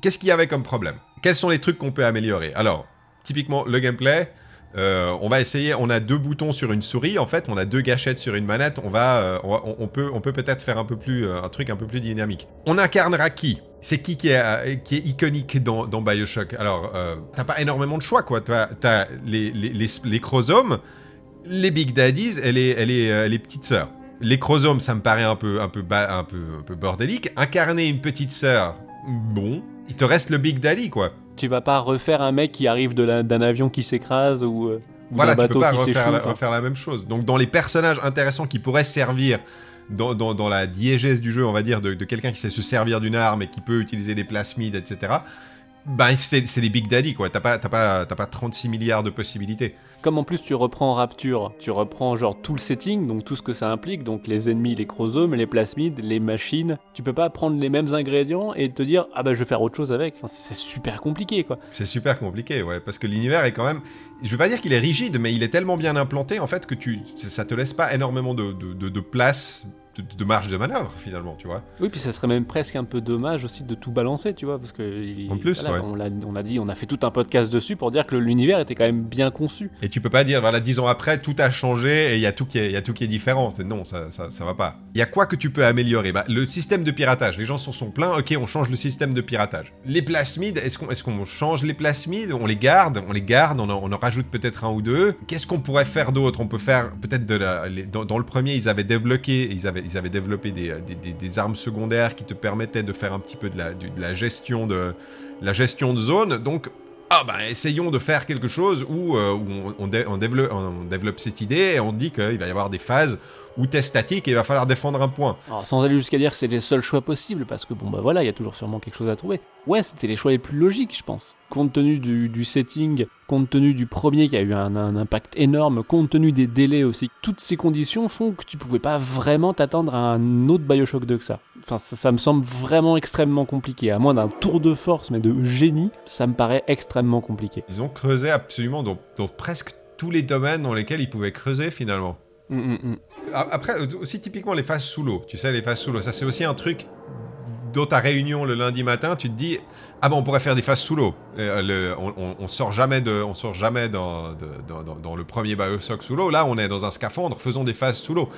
Qu'est-ce qu'il y avait comme problème? Quels sont les trucs qu'on peut améliorer? Alors, typiquement, le gameplay. Euh, on va essayer, on a deux boutons sur une souris, en fait, on a deux gâchettes sur une manette, on va, euh, on, peut, on peut peut-être faire un peu plus, euh, un truc un peu plus dynamique. On incarnera qui C'est qui qui est, qui est iconique dans, Bioshock? Alors, t'as pas énormément de choix, quoi. T'as, les, les, les, les chromosomes, les Big Daddies et les, et les, les petites sœurs. Les chromosomes, ça me paraît un peu, un peu, un peu, un peu bordélique. Incarner une petite sœur, bon. Il te reste le Big Daddy, quoi. Tu vas pas refaire un mec qui arrive d'un avion qui s'écrase ou. euh, Ou Voilà, d'un tu peux bateau pas qui refaire la, refaire la même chose. Donc, dans les personnages intéressants qui pourraient servir dans, dans- dans la diégèse du jeu, on va dire, de, de quelqu'un qui sait se servir d'une arme et qui peut utiliser des plasmides, etc., ben, c'est des Big Daddy, quoi. T'as pas, t'as pas, t'as pas 36 milliards de possibilités. Comme en plus tu reprends Rapture, tu reprends genre tout le setting, donc tout ce que ça implique, donc les ennemis, les chromosomes, les plasmides, les machines. Tu peux pas prendre les mêmes ingrédients et te dire ah bah je vais faire autre chose avec. C'est super compliqué quoi. C'est super compliqué, ouais, parce que l'univers est quand même. Je veux pas dire qu'il est rigide, mais il est tellement bien implanté en fait que tu, ça te laisse pas énormément de, de, de- de place, de, de marge de manœuvre finalement, tu vois. Oui, puis ça serait même presque un peu dommage aussi de tout balancer, tu vois, parce que il- En plus, voilà, ouais. on, l'a, on a dit, on a fait tout un podcast dessus pour dire que l'univers était quand même bien conçu. Et tu peux pas dire, voilà, dix ans après, tout a changé et il y, a tout qui est- y a tout qui est différent. Non, ça, ça, ça va pas. Il y a quoi que tu peux améliorer? Bah, Le système de piratage. Les gens s'en sont plaints, ok, on change le système de piratage. Les plasmides, est-ce qu'on est qu'on change les plasmides? On les garde On les garde On en, on en rajoute peut-être un ou deux Qu'est-ce qu'on pourrait faire d'autre? On peut faire peut-être de la. les- dans, dans le premier, ils avaient débloqué, ils avaient, ils avaient développé des, des, armes secondaires qui te permettaient de faire un petit peu de la, gestion de la gestion de zone. Donc ah ben essayons de faire quelque chose où, euh, on développe, on développe cette idée et on dit qu'il va y avoir des phases où t'es statique et il va falloir défendre un point. Alors sans aller jusqu'à dire que c'est les seuls choix possibles, parce que bon bah voilà, il y a toujours sûrement quelque chose à trouver. Ouais, c'était les choix les plus logiques, je pense. Compte tenu du, du setting, compte tenu du premier qui a eu un, un impact énorme, compte tenu des délais aussi, toutes ces conditions font que tu pouvais pas vraiment t'attendre à un autre Bioshock 2 que ça. Enfin, ça, ça me semble vraiment extrêmement compliqué. À moins d'un tour de force, mais de génie, ça me paraît extrêmement compliqué. Ils ont creusé absolument dans, dans presque tous les domaines dans lesquels ils pouvaient creuser finalement. Hum. A- Après, euh, aussi typiquement les phases sous l'eau. Tu sais, les phases sous l'eau, ça c'est aussi un truc dans ta réunion le lundi matin, tu te dis ah ben on pourrait faire des phases sous l'eau. Euh, on, sort jamais de, on sort jamais dans- dans le premier Bioshock sous l'eau. Là, on est dans un scaphandre, faisons des phases sous l'eau.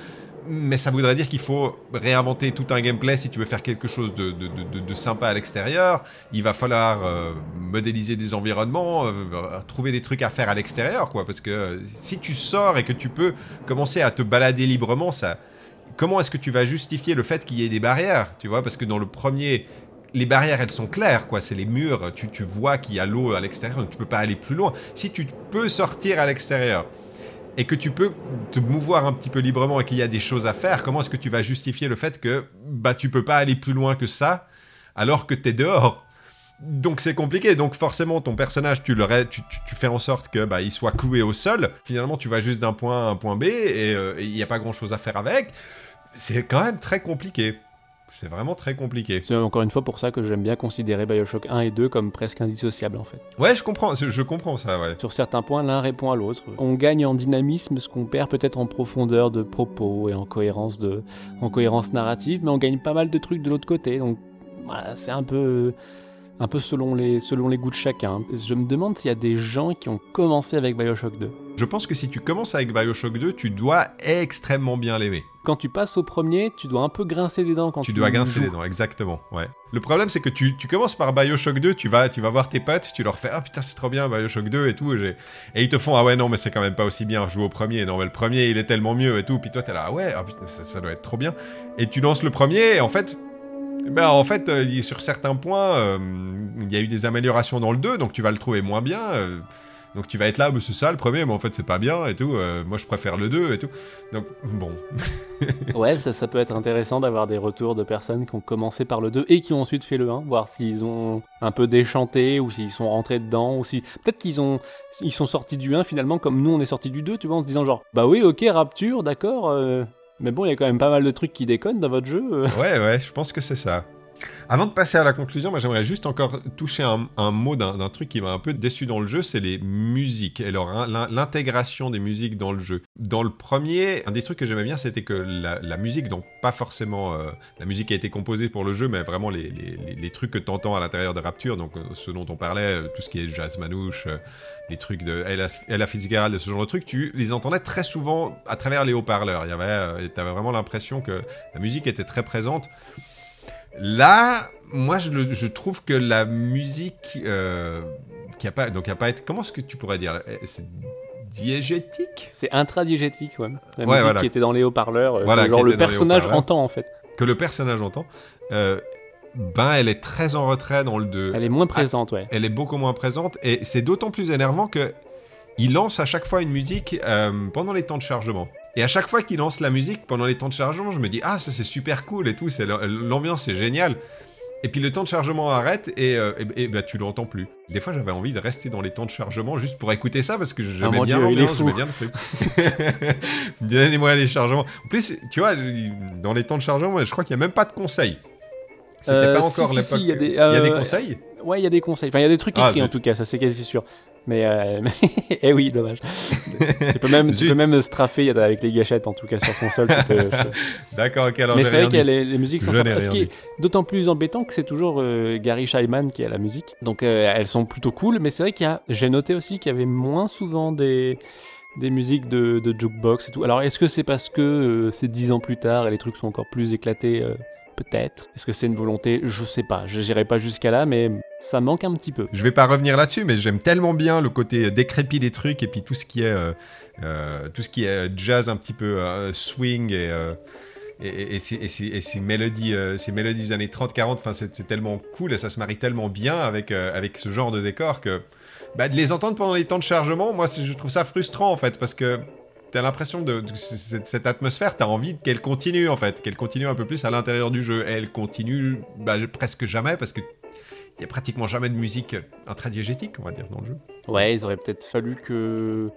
Mais ça voudrait dire qu'il faut réinventer tout un gameplay si tu veux faire quelque chose de, sympa à l'extérieur. Il va falloir euh, modéliser des environnements, euh, trouver des trucs à faire à l'extérieur, quoi. Parce que euh, si tu sors et que tu peux commencer à te balader librement, ça, comment est-ce que tu vas justifier le fait qu'il y ait des barrières Tu vois, parce que dans le premier, les barrières, elles sont claires, quoi. C'est les murs, tu, tu vois qu'il y a l'eau à l'extérieur, donc tu peux pas aller plus loin. Si tu peux sortir à l'extérieur et que tu peux te mouvoir un petit peu librement et qu'il y a des choses à faire, comment est-ce que tu vas justifier le fait que bah tu peux pas aller plus loin que ça alors que tu es dehors? Donc c'est compliqué, donc forcément ton personnage tu le tu, tu- fais en sorte que bah, il soit cloué au sol. Finalement tu vas juste d'un point à un point B et euh, il n'y a pas grand chose à faire avec. C'est quand même très compliqué. C'est vraiment très compliqué. C'est encore une fois pour ça que j'aime bien considérer Bioshock 1 et 2 comme presque indissociables en fait. Ouais, je comprends, je comprends ça, ouais. Sur certains points, l'un répond à l'autre. On gagne en dynamisme ce qu'on perd peut-être en profondeur de propos et en cohérence, de, en cohérence narrative, mais on gagne pas mal de trucs de l'autre côté. Donc voilà, c'est un peu, un peu selon, les, selon les goûts de chacun. Je me demande s'il y a des gens qui ont commencé avec Bioshock 2. Je pense que si tu commences avec Bioshock 2, tu dois extrêmement bien l'aimer. Quand tu passes au premier, tu dois un peu grincer des dents quand tu Tu dois grincer joues. les dents, exactement. Ouais. Le problème, c'est que tu, tu commences par Bioshock 2, tu vas, tu vas voir tes potes, tu leur fais Ah putain, c'est trop bien Bioshock 2 et tout. Et, ils te font Ah ouais, non, mais c'est quand même pas aussi bien, joue au premier. Non, mais le premier, il est tellement mieux et tout. Puis toi, t'es là Ah ouais, ah, putain, ça, ça doit être trop bien. Et tu lances le premier, et en fait. Ben, en fait, euh, sur certains points, euh, il y a eu des améliorations dans le 2, donc tu vas le trouver moins bien. euh, donc tu vas être là, bah, c'est ça le premier, mais en fait c'est pas bien et tout. moi je préfère le 2 et tout. Donc bon, Ouais, ça, ça peut être intéressant d'avoir des retours de personnes qui ont commencé par le 2 et qui ont ensuite fait le 1, voir s'ils ont un peu déchanté ou s'ils sont rentrés dedans ou si peut-être qu'ils ont ils sont sortis du 1 finalement comme nous on est sortis du 2, tu vois, en se disant genre bah oui, OK, Rapture, d'accord, mais bon, il y a quand même pas mal de trucs qui déconnent dans votre jeu. euh. Ouais, ouais, je pense que c'est ça. Avant de passer à la conclusion, j'aimerais juste encore toucher un, mot d'un truc qui m'a un peu déçu dans le jeu, c'est les musiques et l'intégration des musiques dans le jeu. Dans le premier, un des trucs que j'aimais bien, c'était que la, musique, donc pas forcément euh, la musique qui a été composée pour le jeu, mais vraiment les, trucs que tu entends à l'intérieur de Rapture, donc euh, ce dont on parlait, euh, tout ce qui est jazz manouche, euh, les trucs de Ella, Ella Fitzgerald, ce genre de trucs, tu les entendais très souvent à travers les haut-parleurs. Il y avait, t'avais vraiment l'impression que la musique était très présente. Là, moi, je, le- je trouve que la musique euh, qui a pas, donc a pas été, comment est-ce que tu pourrais dire, euh, c'est diégétique, C'est intradigétique, ouais. La Ouais, musique voilà. qui était dans les haut-parleurs, euh, Voilà, que genre le personnage entend en fait. que le personnage entend. euh, ben, elle est très en retrait dans le 2. Elle est moins présente, ouais. elle est beaucoup moins présente et c'est d'autant plus énervant que il lance à chaque fois une musique euh, pendant les temps de chargement. Et à chaque fois qu'il lance la musique pendant les temps de chargement, je me dis ah ça c'est super cool et tout, c'est l'ambiance est géniale. Et puis le temps de chargement arrête et, euh, et, bah, tu l'entends plus. Des fois j'avais envie de rester dans les temps de chargement juste pour écouter ça parce que j'aimais Ah, bien l'ambiance, j'aimais bien le truc. Donnez-moi les chargements. En plus, tu vois, dans les temps de chargement, je crois qu'il n'y a même pas de conseils. C'était Euh, pas si, encore si, l'époque. si, il y a des, Il y a des euh, conseils? Ouais, il y a des conseils. Enfin, il y a des trucs Ah, écrits en zut. tout cas, ça c'est quasi sûr. Mais, euh, eh oui, dommage. tu peux même, tu peux même straffer avec les gâchettes en tout cas sur console. D'accord, ok, alors mais c'est vrai que les, les musiques sont sympas. Ce qui est d'autant plus embêtant que c'est toujours euh, Gary Scheiman qui à la musique. Donc euh, elles sont plutôt cool, mais c'est vrai qu'il y a. J'ai noté aussi qu'il y avait moins souvent des des musiques de, de jukebox et tout. Alors est-ce que c'est parce que euh, c'est dix ans plus tard et les trucs sont encore plus éclatés Peut-être. Est-ce que c'est une volonté? Je sais pas. Je n'irai pas jusqu'à là, mais ça manque un petit peu. Je vais pas revenir là-dessus, mais j'aime tellement bien le côté décrépit des trucs et puis tout ce qui est euh, euh, jazz un petit peu euh, swing et euh, ces, mélodies euh, ces mélodies des années 30-40, enfin c'est tellement cool et ça se marie tellement bien avec euh, ce genre de décor que bah, de les entendre pendant les temps de chargement, moi je trouve ça frustrant en fait parce que T'as l'impression de, cette, atmosphère, t'as envie qu'elle continue en fait, qu'elle continue un peu plus à l'intérieur du jeu. Et elle continue bah, presque jamais parce que il y a pratiquement jamais de musique intradiégétique, on va dire, dans le jeu. Ouais, il aurait peut-être fallu que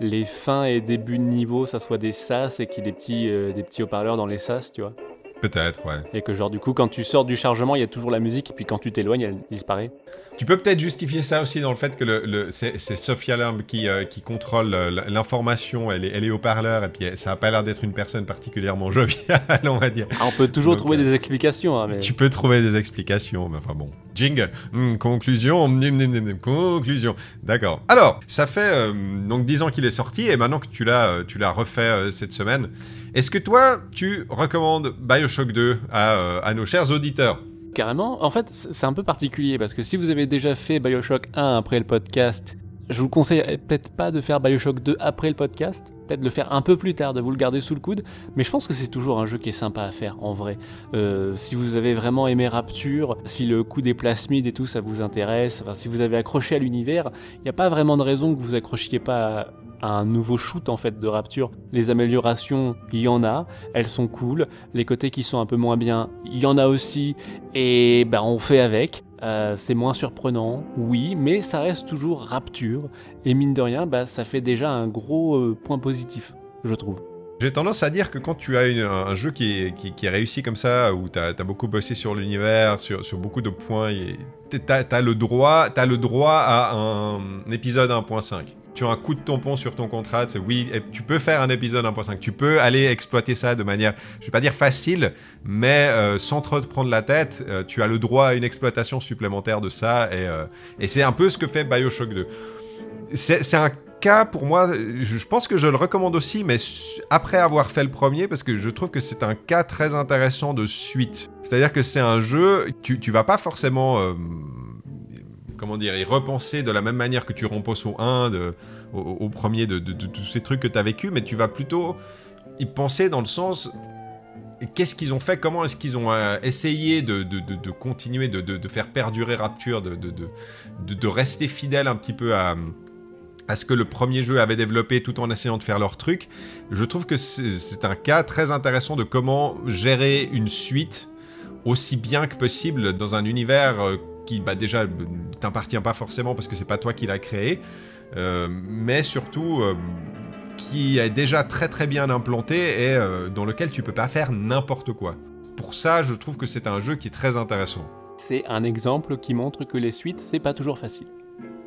les fins et débuts de niveau, ça soit des sas et qu'il y ait des petits, euh, des petits haut-parleurs dans les sas, tu vois. Peut-être, ouais. Et que genre du coup, quand tu sors du chargement, il y a toujours la musique, et puis quand tu t'éloignes, elle disparaît. Tu peux peut-être justifier ça aussi dans le fait que le, le- c'est Sophia Lamb qui, euh, qui contrôle euh, l'information, elle est, elle est au parleur, et puis elle- ça a pas l'air d'être une personne particulièrement joviale, on va dire. Ah, on peut toujours Donc, trouver euh, des explications, hein, mais... Tu peux trouver des explications, mais enfin bon. Jingle, Hmm, conclusion, nim, nim, conclusion. D'accord. Alors, ça fait euh, donc 10 ans qu'il est sorti, et maintenant que tu l'as tu l'as refait cette semaine, est-ce que toi, tu recommandes Bioshock 2 à, euh, à nos chers auditeurs? Carrément. En fait, c'est un peu particulier parce que si vous avez déjà fait Bioshock 1 après le podcast, je vous conseille peut-être pas de faire Bioshock 2 après le podcast, peut-être de le faire un peu plus tard, de vous le garder sous le coude, mais je pense que c'est toujours un jeu qui est sympa à faire en vrai. Euh, si vous avez vraiment aimé Rapture, si le coup des plasmides et tout ça vous intéresse, si vous avez accroché à l'univers, il n'y a pas vraiment de raison que vous accrochiez pas un nouveau shoot en fait de Rapture. Les améliorations, il y en a, elles sont cool. Les côtés qui sont un peu moins bien, il y en a aussi et ben on fait avec. Euh, c'est moins surprenant, oui, mais ça reste toujours Rapture. Et mine de rien, bah, ça fait déjà un gros euh, point positif, je trouve. J'ai tendance à dire que quand tu as un jeu qui est, réussi comme ça, où tu as, beaucoup bossé sur l'univers, sur, beaucoup de points, tu as, t'as le droit à un épisode 1.5. Tu as un coup de tampon sur ton contrat, c'est oui, tu peux faire un épisode 1.5, tu peux aller exploiter ça de manière, je vais pas dire facile, mais euh, sans trop te prendre la tête, euh, tu as le droit à une exploitation supplémentaire de ça, et, euh, et c'est un peu ce que fait Bioshock 2. C'est un cas pour moi, je, pense que je le recommande aussi, mais après avoir fait le premier, parce que je trouve que c'est un cas très intéressant de suite. C'est-à-dire que c'est un jeu, tu, tu vas pas forcément, comment dire, y repenser de la même manière que tu reposes au 1, de- au, premier, de, tous ces trucs que tu as vécu, mais tu vas plutôt y penser dans le sens qu'est-ce qu'ils ont fait, comment est-ce qu'ils ont euh, essayé de, continuer, de, faire perdurer Rapture, de, rester fidèle un petit peu à, ce que le premier jeu avait développé tout en essayant de faire leur truc. Je trouve que c'est c'est un cas très intéressant de comment gérer une suite aussi bien que possible dans un univers euh, qui bah, déjà ne t'appartient pas forcément parce que c'est pas toi qui l'as créé, euh, mais surtout euh, qui est déjà très très bien implanté et euh, dans lequel tu peux pas faire n'importe quoi. Pour ça, je trouve que c'est un jeu qui est très intéressant. C'est un exemple qui montre que les suites, c'est pas toujours facile.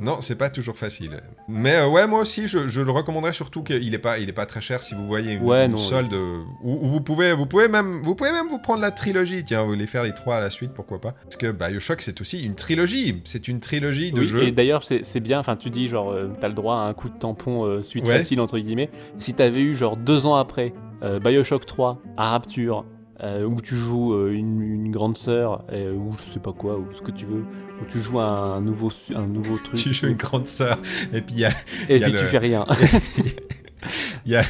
Non, c'est pas toujours facile. Mais euh, ouais, moi aussi, je, je le recommanderais surtout qu'il est pas, il est pas très cher si vous voyez une, Ouais, une non, solde. euh, Ou, ou vous pouvez, vous pouvez même, vous pouvez même vous prendre la trilogie. Tiens, vous voulez faire les trois à la suite, pourquoi pas? Parce que Bioshock, c'est aussi une trilogie. C'est une trilogie de Oui, jeux. et d'ailleurs, c'est bien, enfin, tu dis, genre, euh, t'as le droit à un coup de tampon euh, suite Ouais. facile, entre guillemets. Si t'avais eu, genre, deux ans après, Bioshock 3, à Rapture, euh, où tu joues euh, une, une grande sœur, euh, ou je sais pas quoi, ou ce que tu veux, où tu joues un nouveau, su- un nouveau truc, Tu joues une grande sœur, et puis il y a, et il y a puis le- tu fais rien. il y a,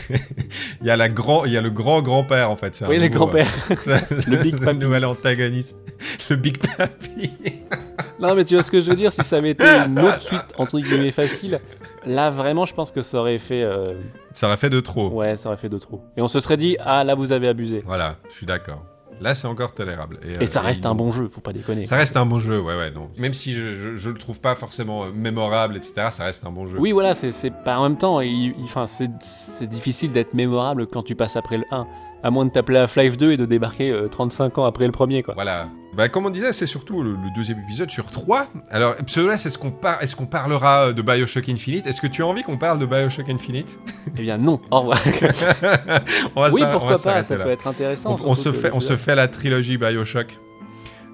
il y a la grand, y a le grand grand-père en fait. c'est un oui, le nouveau, grand-père. euh, Le Big Papi. le nouvel antagoniste, le Big Papi. non, mais tu vois ce que je veux dire, si ça été une autre suite, entre guillemets, facile, Là, vraiment, je pense que ça aurait fait. euh, Ça aurait fait de trop. Ouais, ça aurait fait de trop. Et on se serait dit, ah là, vous avez abusé. Voilà, je suis d'accord. Là, c'est encore tolérable. Et euh, ça reste ils- un bon jeu, faut pas déconner. Ça reste un bon jeu, ouais, ouais, non. Même si je, je, je le trouve pas forcément euh, mémorable, etc., ça reste un bon jeu. Oui, voilà, c'est c'est pas en même temps. il- il- Enfin, c'est c'est difficile d'être mémorable quand tu passes après le 1. À moins de t'appeler Half-Life 2 et de débarquer euh, 35 ans après le premier, quoi. Voilà. Bah, comme on disait, c'est surtout le, le deuxième épisode sur trois. Alors, Pseudoless, est-ce qu'on par... est qu'on parlera de Bioshock Infinite? Est-ce que tu as envie qu'on parle de Bioshock Infinite? Eh bien, non. Au revoir. on va oui, on pourquoi va pas, ça là. peut être intéressant. On, se fait, on se fait la trilogie Bioshock.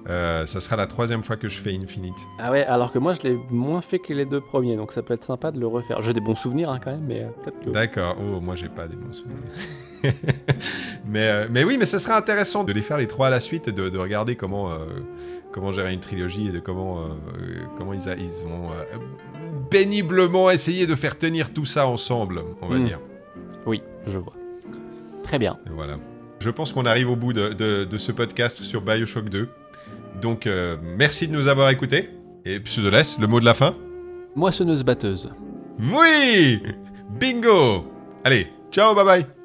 Euh, ça sera la troisième fois que je fais Infinite. Ah ouais, alors que moi, je l'ai moins fait que les deux premiers, donc ça peut être sympa de le refaire. J'ai des bons souvenirs hein, quand même, mais euh, peut-être que. D'accord. Oh, moi j'ai pas des bons souvenirs. mais, euh, mais oui, mais ce serait intéressant de les faire les trois à la suite et de, de regarder comment, euh, comment gérer une trilogie et de comment, euh, comment ils, a- ils ont péniblement essayé de faire tenir tout ça ensemble, on va Mm. dire. Oui, je vois. Très bien. Et voilà. Je pense qu'on arrive au bout de, de- de ce podcast sur Bioshock 2. Donc, euh, merci de nous avoir écoutés. Et Pseudoless, le mot de la fin Moissonneuse batteuse. Oui Bingo Allez, ciao, bye bye